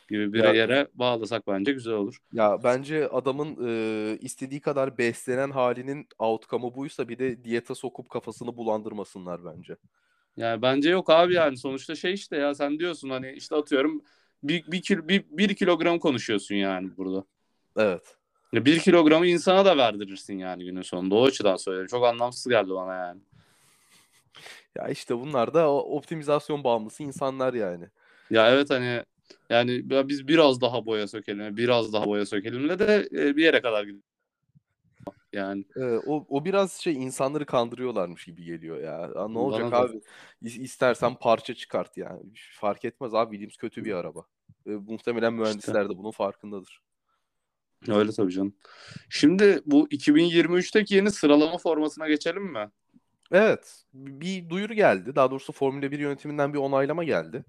gibi bir Ya- yere bağlasak bence güzel olur. Ya bence adamın e, istediği kadar beslenen halinin outcome'ı buysa bir de diyete sokup kafasını bulandırmasınlar bence. Yani bence yok abi yani sonuçta şey işte ya sen diyorsun hani işte atıyorum bir, bir, kil, bir, bir kilogram konuşuyorsun yani burada. Evet. Ya bir kilogramı insana da verdirirsin yani günün sonunda. O açıdan söylüyorum. Çok anlamsız geldi bana yani. Ya işte bunlar da optimizasyon bağımlısı insanlar yani. Ya evet hani yani ya biz biraz daha boya sökelim, biraz daha boya sökelimle de e, bir yere kadar gidiyor. Yani Ee, o, o biraz şey insanları kandırıyorlarmış gibi geliyor ya. Ya ne olacak Bana da. abi? İ- İstersen parça çıkart yani. Fark etmez abi Williams kötü bir araba. Ee, muhtemelen mühendisler de bunun farkındadır. Öyle tabii canım. Şimdi bu 2023'teki yeni sıralama formasına geçelim mi? Evet, bir duyuru geldi. Daha doğrusu Formula 1 yönetiminden bir onaylama geldi.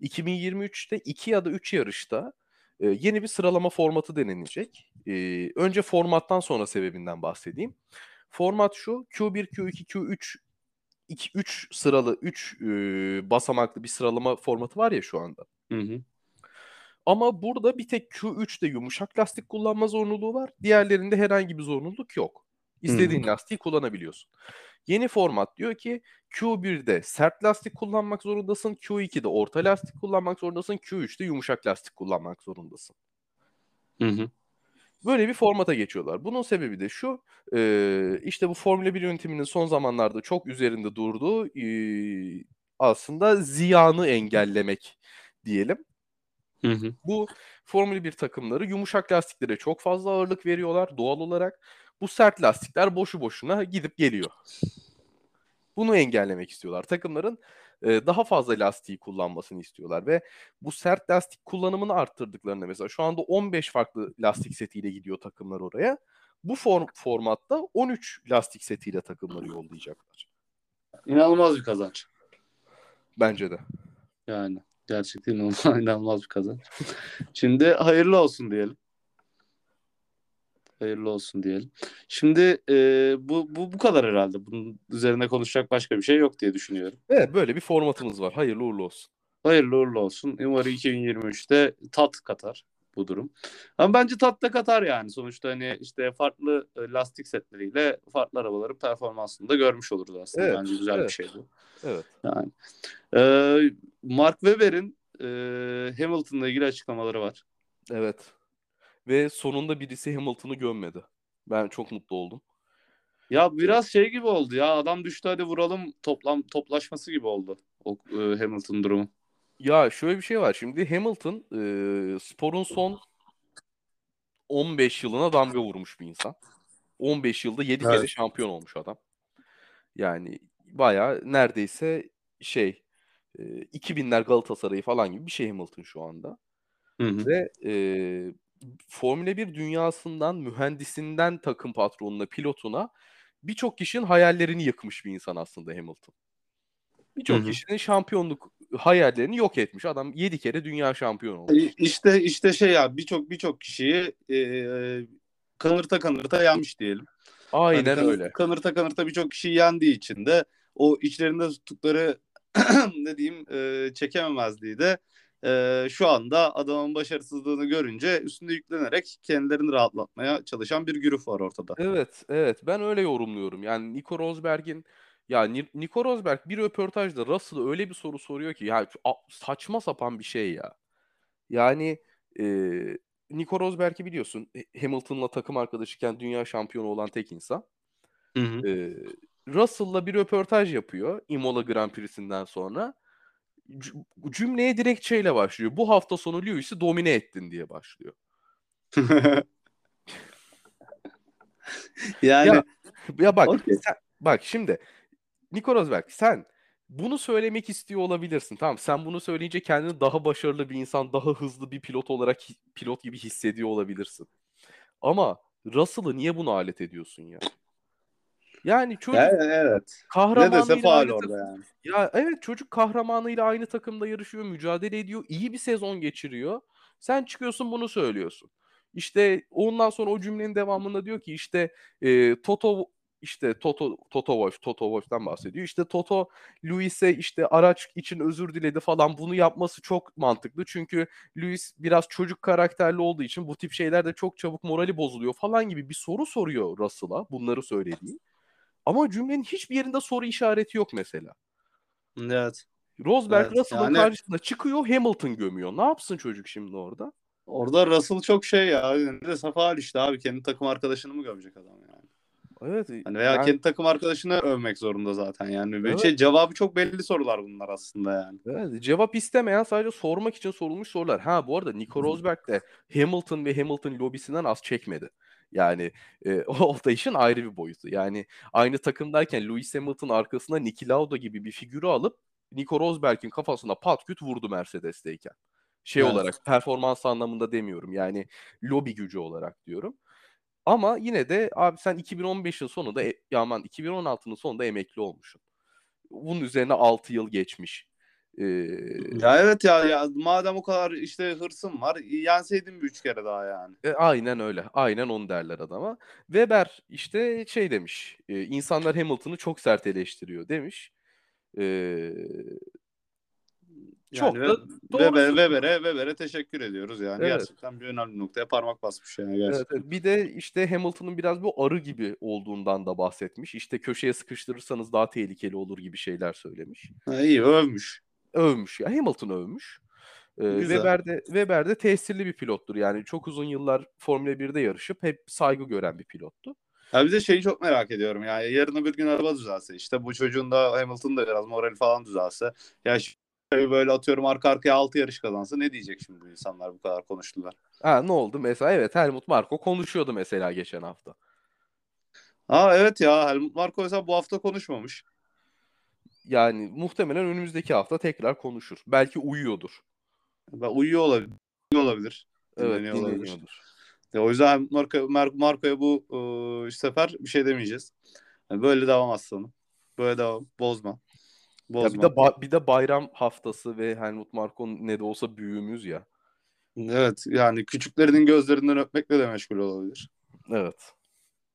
2023'te 2 ya da 3 yarışta e, yeni bir sıralama formatı denenecek. E, önce formattan sonra sebebinden bahsedeyim. Format şu: Q1, Q2, Q3 2 3 sıralı 3 basamaklı bir sıralama formatı var ya şu anda. Hı hı. Ama burada bir tek Q3'te yumuşak lastik kullanma zorunluluğu var. Diğerlerinde herhangi bir zorunluluk yok. İstediğin lastiği kullanabiliyorsun. Yeni format diyor ki Q1'de sert lastik kullanmak zorundasın, Q2'de orta lastik kullanmak zorundasın, Q3'te yumuşak lastik kullanmak zorundasın. Hı hı. Böyle bir formata geçiyorlar. Bunun sebebi de şu, e, işte bu Formula 1 yönetiminin son zamanlarda çok üzerinde durduğu e, aslında ziyanı engellemek diyelim. Hı hı. Bu Formula 1 takımları yumuşak lastiklere çok fazla ağırlık veriyorlar doğal olarak. Bu sert lastikler boşu boşuna gidip geliyor. Bunu engellemek istiyorlar. Takımların e, daha fazla lastiği kullanmasını istiyorlar ve bu sert lastik kullanımını arttırdıklarında mesela şu anda 15 farklı lastik setiyle gidiyor takımlar oraya. Bu form formatta 13 lastik setiyle takımları yollayacaklar. İnanılmaz bir kazanç. Bence de. Yani gerçekten inanılmaz, inanılmaz bir kazanç. Şimdi hayırlı olsun diyelim. Hayırlı olsun diyelim. Şimdi e, bu, bu bu kadar herhalde. Bunun üzerine konuşacak başka bir şey yok diye düşünüyorum. Evet böyle bir formatımız var. Hayırlı uğurlu olsun. Hayırlı uğurlu olsun. Umarım 2023'te tat katar bu durum. Ama bence tat da katar yani. Sonuçta hani işte farklı e, lastik setleriyle farklı arabaların performansını da görmüş oluruz aslında. Evet, Bence güzel evet. bir şey bu. Evet. Yani e, Mark Webber'in e, Hamilton'la ilgili açıklamaları var. Evet. Ve sonunda birisi Hamilton'ı gömmedi. Ben çok mutlu oldum. Ya biraz şey gibi oldu ya. Adam düştü hadi vuralım toplam toplaşması gibi oldu. O e, Hamilton durumu. Ya şöyle bir şey var. Şimdi Hamilton e, sporun son 15 yılına damga vurmuş bir insan. 15 yılda 7 kere Evet. şampiyon olmuş adam. Yani bayağı neredeyse şey e, 2000'ler Galatasaray'ı falan gibi bir şey Hamilton şu anda. Hı hı. Ve e, Formula 1 dünyasından mühendisinden takım patronuna, pilotuna birçok kişinin hayallerini yıkmış bir insan aslında Hamilton. Birçok kişinin şampiyonluk hayallerini yok etmiş. Adam 7 kere dünya şampiyonu olmuş. İşte işte şey ya birçok birçok kişiyi e, kanırta kanırta yenmiş diyelim. Hani Aynen kanır- öyle. Kanırta kanırta birçok kişiyi yendiği için de o içlerinde tuttukları ne diyeyim e, çekememezliği de e, şu anda adamın başarısızlığını görünce üstünde yüklenerek kendilerini rahatlatmaya çalışan bir güruh var ortada. Evet, evet. Ben öyle yorumluyorum. Yani Nico Rosberg'in ya Ni- Nico Rosberg bir röportajda Russell'a öyle bir soru soruyor ki ya saçma sapan bir şey ya. Yani e, Nico Rosberg'i biliyorsun Hamilton'la takım arkadaşıyken dünya şampiyonu olan tek insan. Hı hı. E, Russell'la bir röportaj yapıyor Imola Grand Prix'sinden sonra. Cümleye direkt şeyle başlıyor. Bu hafta sonu Lewis'i domine ettin diye başlıyor. yani Ya ya bak okey. sen, bak şimdi Nico Rosberg sen bunu söylemek istiyor olabilirsin. Tamam sen bunu söyleyince kendini daha başarılı bir insan, daha hızlı bir pilot olarak pilot gibi hissediyor olabilirsin. Ama Russell'ı niye buna alet ediyorsun ya? Yani çocuk evet. Dese kahramanıyla aynı orada yani. ya evet çocuk kahramanıyla aynı takımda yarışıyor, mücadele ediyor, iyi bir sezon geçiriyor. Sen çıkıyorsun bunu söylüyorsun. İşte ondan sonra o cümlenin devamında diyor ki işte e, Toto işte Toto Toto Wolff, Toto Wolff'tan bahsediyor. İşte Toto Luis'e işte araç için özür diledi falan. Bunu yapması çok mantıklı. Çünkü Luis biraz çocuk karakterli olduğu için bu tip şeylerde çok çabuk morali bozuluyor falan gibi bir soru soruyor Russell'a bunları söylediği. Ama cümlenin hiçbir yerinde soru işareti yok mesela. Evet. Rosberg Evet. Russell'ın Yani karşısına çıkıyor Hamilton gömüyor. Ne yapsın çocuk şimdi orada? orada Russell çok şey ya. Ne dese faal işte abi. Kendi takım arkadaşını mı gömecek adam yani? Evet Hani veya yani, kendi takım arkadaşını övmek zorunda zaten yani. Böyle Evet. şey cevabı çok belli sorular bunlar aslında yani. evet, cevap istemeyen sadece sormak için sorulmuş sorular. Ha bu arada Nico Rosberg de Hamilton ve Hamilton lobisinden az çekmedi. Yani e, o da işin ayrı bir boyutu. Yani aynı takımdayken Lewis Hamilton arkasına Niki Lauda gibi bir figürü alıp Nico Rosberg'in kafasına pat küt vurdu Mercedes'teyken. Şey Evet. olarak performans anlamında demiyorum. Yani lobi gücü olarak diyorum. Ama yine de abi sen 2015'in sonunda e, ya aman 2016'nın sonunda emekli olmuşsun. Bunun üzerine 6 yıl geçmiş. Ee, Ya evet ya, ya madem o kadar işte hırsın var yenseydin bir üç kere daha yani. e, aynen öyle. Aynen onu derler adama. Weber işte şey demiş. e, insanlar Hamilton'ı çok sert eleştiriyor demiş. Çok Yani da ve, doğru Weber, söylüyor. Weber'e, Weber'e teşekkür ediyoruz yani. Evet. Gerçekten bir önemli noktaya parmak basmış yani gerçekten. evet. Bir de işte Hamilton'ın biraz bu arı gibi olduğundan da bahsetmiş. İşte köşeye sıkıştırırsanız daha tehlikeli olur gibi şeyler söylemiş. Ha, iyi övmüş. Övmüş ya. Hamilton övmüş. Ee, Güzel. Weber de Weber de tesirli bir pilottur. Yani çok uzun yıllar Formula 1'de yarışıp hep saygı gören bir pilottu. Ya bir de şeyi çok merak ediyorum yani yarın öbür gün araba düzelse işte bu çocuğun da Hamilton da biraz morali falan düzelse ya şu böyle atıyorum arka arkaya 6 yarış kazansa ne diyecek şimdi bu insanlar bu kadar konuştular. Ha ne oldu mesela? Evet Helmut Marko konuşuyordu mesela geçen hafta. Ha evet ya Helmut Marko mesela bu hafta konuşmamış. Yani muhtemelen önümüzdeki hafta tekrar konuşur. Belki uyuyordur. Ben uyuyor olabilir. Olabilir. Evet Dinleniyor olabilir. Ya o yüzden Marco, Marco'ya bu e, sefer bir şey demeyeceğiz. Yani böyle devam aslanım. Böyle devam. Bozma. Bozma. Ya bir de ba- bir de bayram haftası ve Helmut Marko ne de olsa büyüğümüz ya. Evet yani küçüklerinin gözlerinden öpmekle de meşgul olabilir. Evet.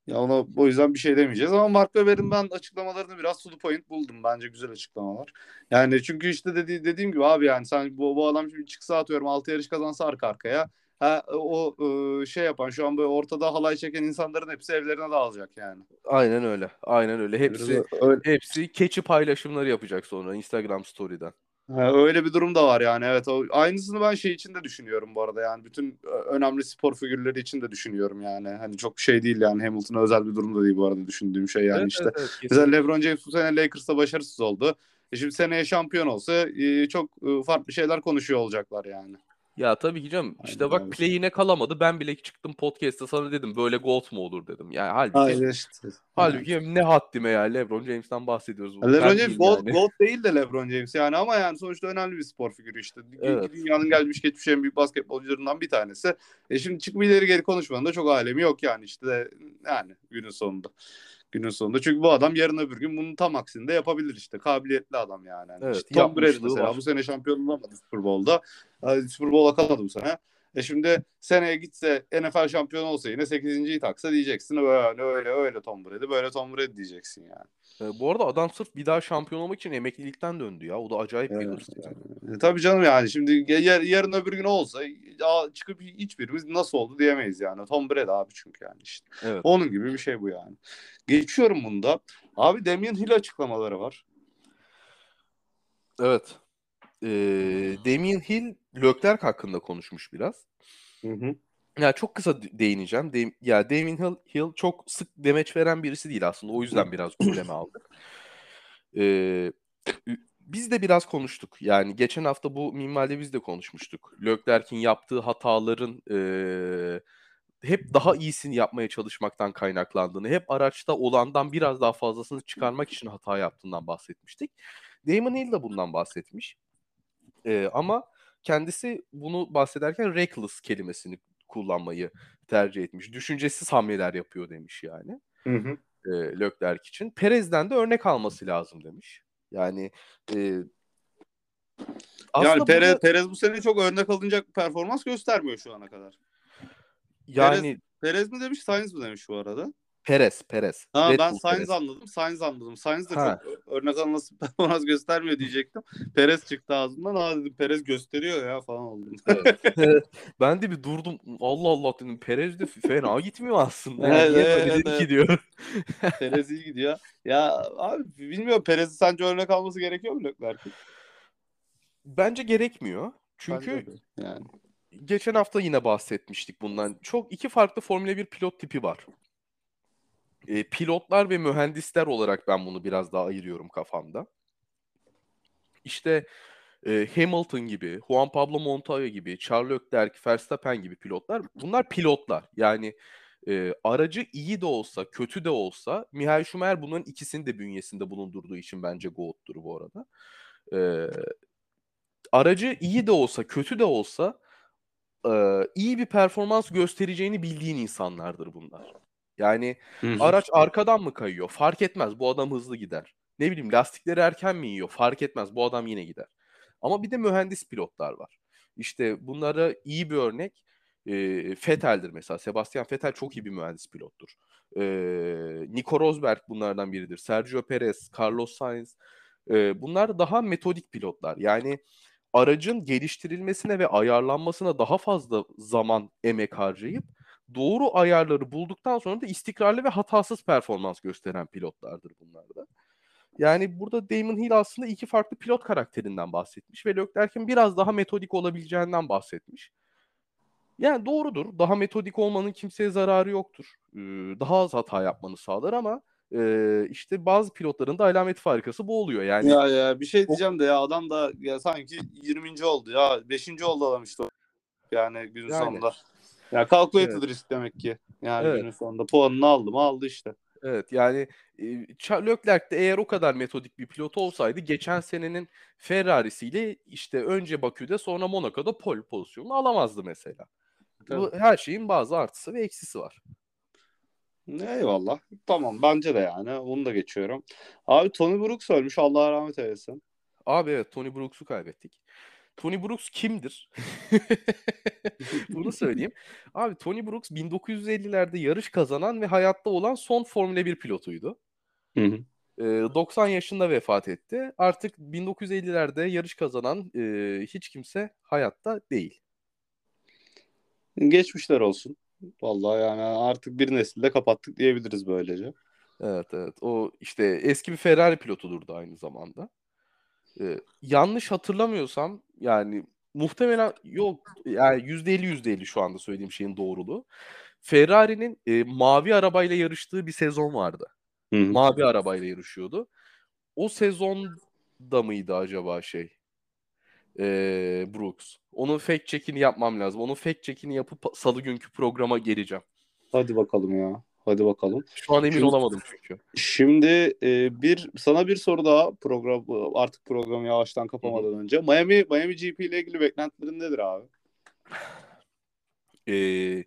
Ya ona o yüzden bir şey demeyeceğiz ama Mark Webber'in ben açıklamalarını biraz to the point buldum. Bence güzel açıklamalar. Yani çünkü işte dedi, dediğim gibi abi yani sen bu, bu adam şimdi çıksa atıyorum 6 yarış kazansa arka arkaya. Ha, o e, şey yapan şu an böyle ortada halay çeken insanların hepsi evlerine dağılacak yani. Aynen öyle. Aynen öyle. Hepsi öyle. hepsi keçi paylaşımları yapacak sonra Instagram story'den. Ha, öyle bir durum da var yani evet. O, aynısını ben şey için de düşünüyorum bu arada yani bütün önemli spor figürleri için de düşünüyorum yani. Hani çok şey değil yani Hamilton'a özel bir durum da değil bu arada düşündüğüm şey yani evet, işte. Evet, evet, Mesela LeBron James bu sene Lakers'ta başarısız oldu. E şimdi seneye şampiyon olsa e, çok e, farklı şeyler konuşuyor olacaklar yani. Ya tabii ki canım. İşte Aynen bak abi. play'ine kalamadı. Ben bile çıktım podcast'ta sana dedim böyle gold mu olur dedim. Yani halbuki Aynen işte. halbuki yani. ne haddime ya LeBron James'ten bahsediyoruz. LeBron James gold, yani. gold değil de LeBron James yani ama yani sonuçta önemli bir spor figürü işte. Evet. Dünyanın gelmiş geçmiş en büyük basketbolcularından bir tanesi. E şimdi çıkıp ileri geri konuşmanın da çok alemi yok yani işte yani günün sonunda günün sonunda. Çünkü bu adam yarın öbür gün bunun tam aksini de yapabilir işte. Kabiliyetli adam yani. yani evet, işte Tom Brady mesela var. bu sene şampiyon olamadı Super Bowl'da. Super Bowl'a kalmadı bu sene. E şimdi seneye gitse NFL şampiyonu olsa yine 8.yi taksa diyeceksin böyle öyle öyle Tom Brady böyle Tom Brady diyeceksin yani. E, bu arada adam sırf bir daha şampiyon olmak için emeklilikten döndü ya. O da acayip evet. bir hırs yani. E, tabii canım yani şimdi yar, yarın öbür gün olsa ya, çıkıp hiçbirimiz nasıl oldu diyemeyiz yani. Tom Brady abi çünkü yani işte. Evet. Onun gibi bir şey bu yani. Geçiyorum bunda. Abi Damian Hill açıklamaları var. Evet. Ee, Damian Hill Leclerc hakkında konuşmuş biraz. Hı hı. Ya çok kısa değineceğim. De ya Damien Hill, Hill çok sık demeç veren birisi değil aslında. O yüzden biraz gündeme aldık. Ee, biz de biraz konuştuk. Yani geçen hafta bu minvalde biz de konuşmuştuk. Leclerc'in yaptığı hataların e, hep daha iyisini yapmaya çalışmaktan kaynaklandığını, hep araçta olandan biraz daha fazlasını çıkarmak için hata yaptığından bahsetmiştik. Damon Hill de bundan bahsetmiş. E, ama kendisi bunu bahsederken reckless kelimesini kullanmayı tercih etmiş. Düşüncesiz hamleler yapıyor demiş yani. Hı hı. E, Leclerc için. Perez'den de örnek alması lazım demiş. Yani e, yani Perez, burada... Perez bu sene çok örnek alınacak performans göstermiyor şu ana kadar. Yani Perez, Perez mi demiş, Sainz mi demiş bu arada? Perez, Perez. Ha, Red ben Bull Sainz Perez. anladım. Sainz anladım. Sainz de ha. çok örnek alması performans göstermiyor diyecektim. Perez çıktı ağzından. Aa dedim Perez gösteriyor ya falan oldum. Evet. ben de bir durdum. Allah Allah dedim. Perez de fena gitmiyor aslında. Yani evet, evet, evet, evet. gidiyor. Perez iyi gidiyor. Ya abi bilmiyorum Perez'i sence örnek alması gerekiyor mu Leclerc'in? Bence gerekmiyor. Çünkü yani geçen hafta yine bahsetmiştik bundan. Çok iki farklı Formula 1 pilot tipi var e, pilotlar ve mühendisler olarak ben bunu biraz daha ayırıyorum kafamda. İşte e, Hamilton gibi, Juan Pablo Montoya gibi, Charles Leclerc, Verstappen gibi pilotlar bunlar pilotlar. Yani e, aracı iyi de olsa, kötü de olsa Michael Schumacher bunların ikisini de bünyesinde bulundurduğu için bence GOAT'tur bu arada. E, aracı iyi de olsa, kötü de olsa e, iyi bir performans göstereceğini bildiğin insanlardır bunlar. Yani Hı-hı. araç arkadan mı kayıyor? Fark etmez. Bu adam hızlı gider. Ne bileyim lastikleri erken mi yiyor? Fark etmez. Bu adam yine gider. Ama bir de mühendis pilotlar var. İşte bunlara iyi bir örnek e, Vettel'dir mesela. Sebastian Vettel çok iyi bir mühendis pilottur. E, Nico Rosberg bunlardan biridir. Sergio Perez, Carlos Sainz. E, bunlar daha metodik pilotlar. Yani aracın geliştirilmesine ve ayarlanmasına daha fazla zaman, emek harcayıp doğru ayarları bulduktan sonra da istikrarlı ve hatasız performans gösteren pilotlardır bunlar da. Yani burada Damon Hill aslında iki farklı pilot karakterinden bahsetmiş ve Leclerc'in biraz daha metodik olabileceğinden bahsetmiş. Yani doğrudur. Daha metodik olmanın kimseye zararı yoktur. Ee, daha az hata yapmanı sağlar ama e, işte bazı pilotların da alamet farikası bu oluyor. Yani ya ya bir şey diyeceğim de ya adam da ya sanki 20. oldu ya 5. oldu adam işte. Yani günün yani. sonunda. Ya calculated evet. risk demek ki. Yani evet. günün sonunda puanını aldı mı aldı işte. Evet yani e, Leclerc de eğer o kadar metodik bir pilot olsaydı geçen senenin Ferrari'siyle işte önce Bakü'de sonra Monaco'da pol pozisyonunu alamazdı mesela. Bu her şeyin bazı artısı ve eksisi var. Eyvallah. Tamam bence de yani. Onu da geçiyorum. Abi Tony Brooks ölmüş. Allah rahmet eylesin. Abi evet Tony Brooks'u kaybettik. Tony Brooks kimdir? Bunu söyleyeyim. Abi Tony Brooks 1950'lerde yarış kazanan ve hayatta olan son Formula 1 pilotuydu. Hı hı. 90 yaşında vefat etti. Artık 1950'lerde yarış kazanan e, hiç kimse hayatta değil. Geçmişler olsun. Vallahi yani artık bir nesilde kapattık diyebiliriz böylece. Evet evet. O işte eski bir Ferrari pilotudur da aynı zamanda. Ee, yanlış hatırlamıyorsam yani muhtemelen yok yani %50 %50 şu anda söylediğim şeyin doğruluğu. Ferrari'nin e, mavi arabayla yarıştığı bir sezon vardı. Hı hı. Mavi arabayla yarışıyordu. O sezonda mıydı acaba şey? Ee, Brooks. Onun fact check'ini yapmam lazım. Onun fact check'ini yapıp salı günkü programa geleceğim. Hadi bakalım ya. Hadi bakalım. Şu an emin Şimdi- olamadım çünkü. Şimdi e, bir sana bir soru daha program artık programı yavaştan kapamadan önce. Miami Miami GP ile ilgili beklentilerin nedir abi? Ee,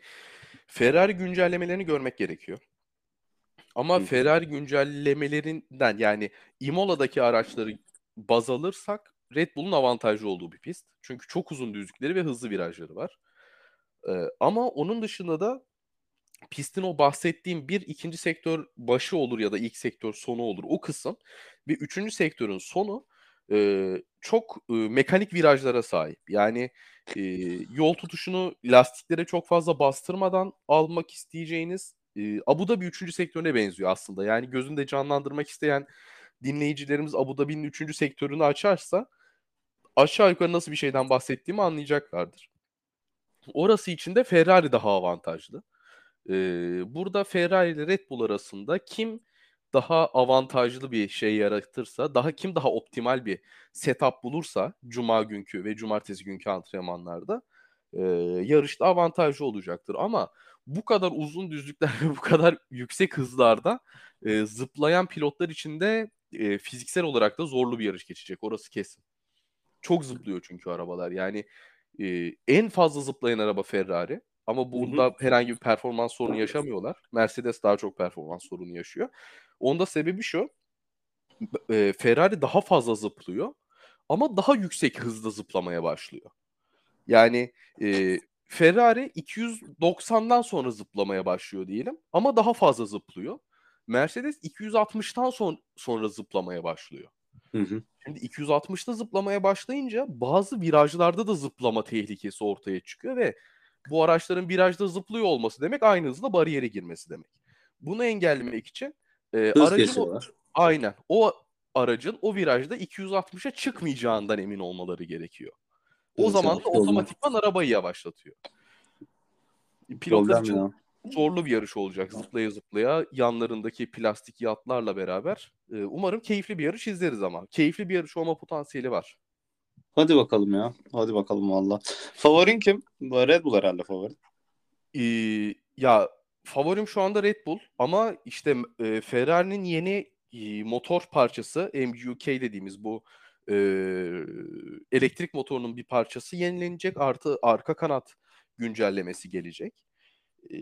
Ferrari güncellemelerini görmek gerekiyor. Ama Hı. Ferrari güncellemelerinden yani Imola'daki araçları baz alırsak Red Bull'un avantajlı olduğu bir pist. Çünkü çok uzun düzlükleri ve hızlı virajları var. Ee, ama onun dışında da pistin o bahsettiğim bir ikinci sektör başı olur ya da ilk sektör sonu olur o kısım ve üçüncü sektörün sonu e, çok e, mekanik virajlara sahip. Yani e, yol tutuşunu lastiklere çok fazla bastırmadan almak isteyeceğiniz e, Abu Dhabi üçüncü sektörüne benziyor aslında. Yani gözünde canlandırmak isteyen dinleyicilerimiz Abu Dhabi'nin üçüncü sektörünü açarsa aşağı yukarı nasıl bir şeyden bahsettiğimi anlayacaklardır. Orası için de Ferrari daha avantajlı. Ee, burada Ferrari ile Red Bull arasında kim daha avantajlı bir şey yaratırsa, daha kim daha optimal bir setup bulursa Cuma günkü ve Cumartesi günkü antrenmanlarda e, yarışta avantajlı olacaktır. Ama bu kadar uzun düzlükler ve bu kadar yüksek hızlarda e, zıplayan pilotlar için de e, fiziksel olarak da zorlu bir yarış geçecek. Orası kesin. Çok zıplıyor çünkü arabalar. Yani e, en fazla zıplayan araba Ferrari. Ama bunda herhangi bir performans sorunu yaşamıyorlar. Mercedes daha çok performans sorunu yaşıyor. Onda sebebi şu. e, Ferrari daha fazla zıplıyor. Ama daha yüksek hızda zıplamaya başlıyor. Yani e, Ferrari 290'dan sonra zıplamaya başlıyor diyelim. Ama daha fazla zıplıyor. Mercedes 260'tan son, sonra zıplamaya başlıyor. Hı hı. Şimdi 260'ta zıplamaya başlayınca bazı virajlarda da zıplama tehlikesi ortaya çıkıyor ve bu araçların virajda zıplıyor olması demek aynı hızla bariyere girmesi demek. Bunu engellemek için e, Hız aracın o, aynen o aracın o virajda 260'a çıkmayacağından emin olmaları gerekiyor. O Evet, zaman da otomatikman arabayı yavaşlatıyor. Pilotlar Problem için zorlu bir yarış olacak zıplaya zıplaya yanlarındaki plastik yatlarla beraber. Ee, umarım keyifli bir yarış izleriz ama. Keyifli bir yarış olma potansiyeli var. Hadi bakalım ya. Hadi bakalım valla. Favorin kim? Red Bull herhalde favori. Ee, ya favorim şu anda Red Bull ama işte e, Ferrari'nin yeni e, motor parçası MGUK dediğimiz bu e, elektrik motorunun bir parçası yenilenecek artı arka kanat güncellemesi gelecek. E,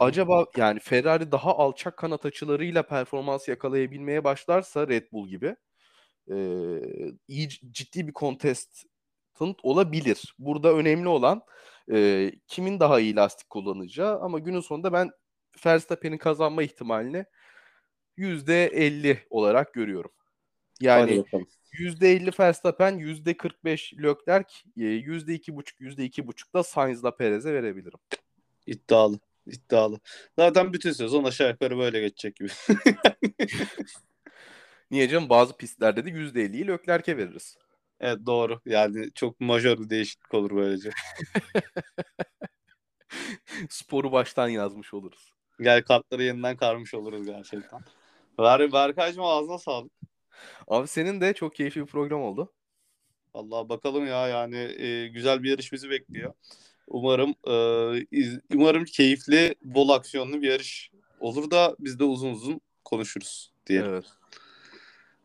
acaba yani Ferrari daha alçak kanat açılarıyla performans yakalayabilmeye başlarsa Red Bull gibi e, iyi ciddi bir contestant olabilir. Burada önemli olan e, kimin daha iyi lastik kullanacağı ama günün sonunda ben Verstappen'in kazanma ihtimalini %50 olarak görüyorum. Yani bakalım. %50 Verstappen, %45 Leclerc, e, %2,5 %2,5 da Sainz'la Perez'e verebilirim. İddialı. İddialı. Zaten bütün sezon aşağı yukarı böyle geçecek gibi. Niye canım bazı pistlerde de %50'yi Leclerc'e veririz. evet doğru. Yani çok majör bir değişiklik olur böylece. Sporu baştan yazmış oluruz. Gel kartları yeniden karmış oluruz gerçekten. Ver, Berkaycığım ağzına sağlık. Abi senin de çok keyifli bir program oldu. Allah bakalım ya yani e, güzel bir yarış bizi bekliyor. Umarım e, iz- umarım keyifli, bol aksiyonlu bir yarış olur da biz de uzun uzun konuşuruz diye. Evet.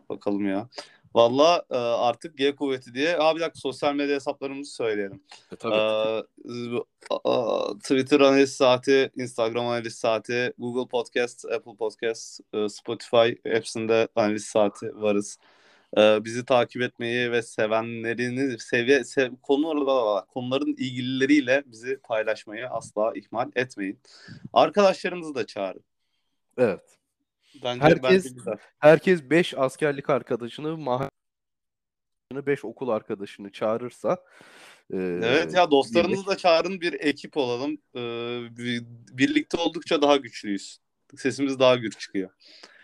Bakalım ya. Valla e, artık G kuvveti diye. Abi bir dakika sosyal medya hesaplarımızı söyleyelim. E, tabii. Ee, Twitter analiz saati, Instagram analiz saati, Google Podcast, Apple Podcast, e, Spotify hepsinde analiz saati varız. Ee, bizi takip etmeyi ve sevenlerini seviye sev, konularla konuların ilgilileriyle bizi paylaşmayı asla ihmal etmeyin. Arkadaşlarınızı da çağırın. Evet. Bence, Herkes bence güzel. herkes 5 askerlik arkadaşını, mahalle 5 okul arkadaşını çağırırsa e, Evet ya dostlarınızı birlik- da çağırın bir ekip olalım. Bir- birlikte oldukça daha güçlüyüz. Sesimiz daha gür çıkıyor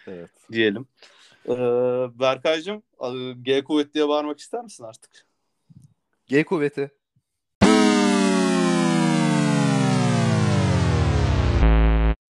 Evet. diyelim. Ee, Berkay'cığım G kuvvet diye bağırmak ister misin artık? G kuvveti.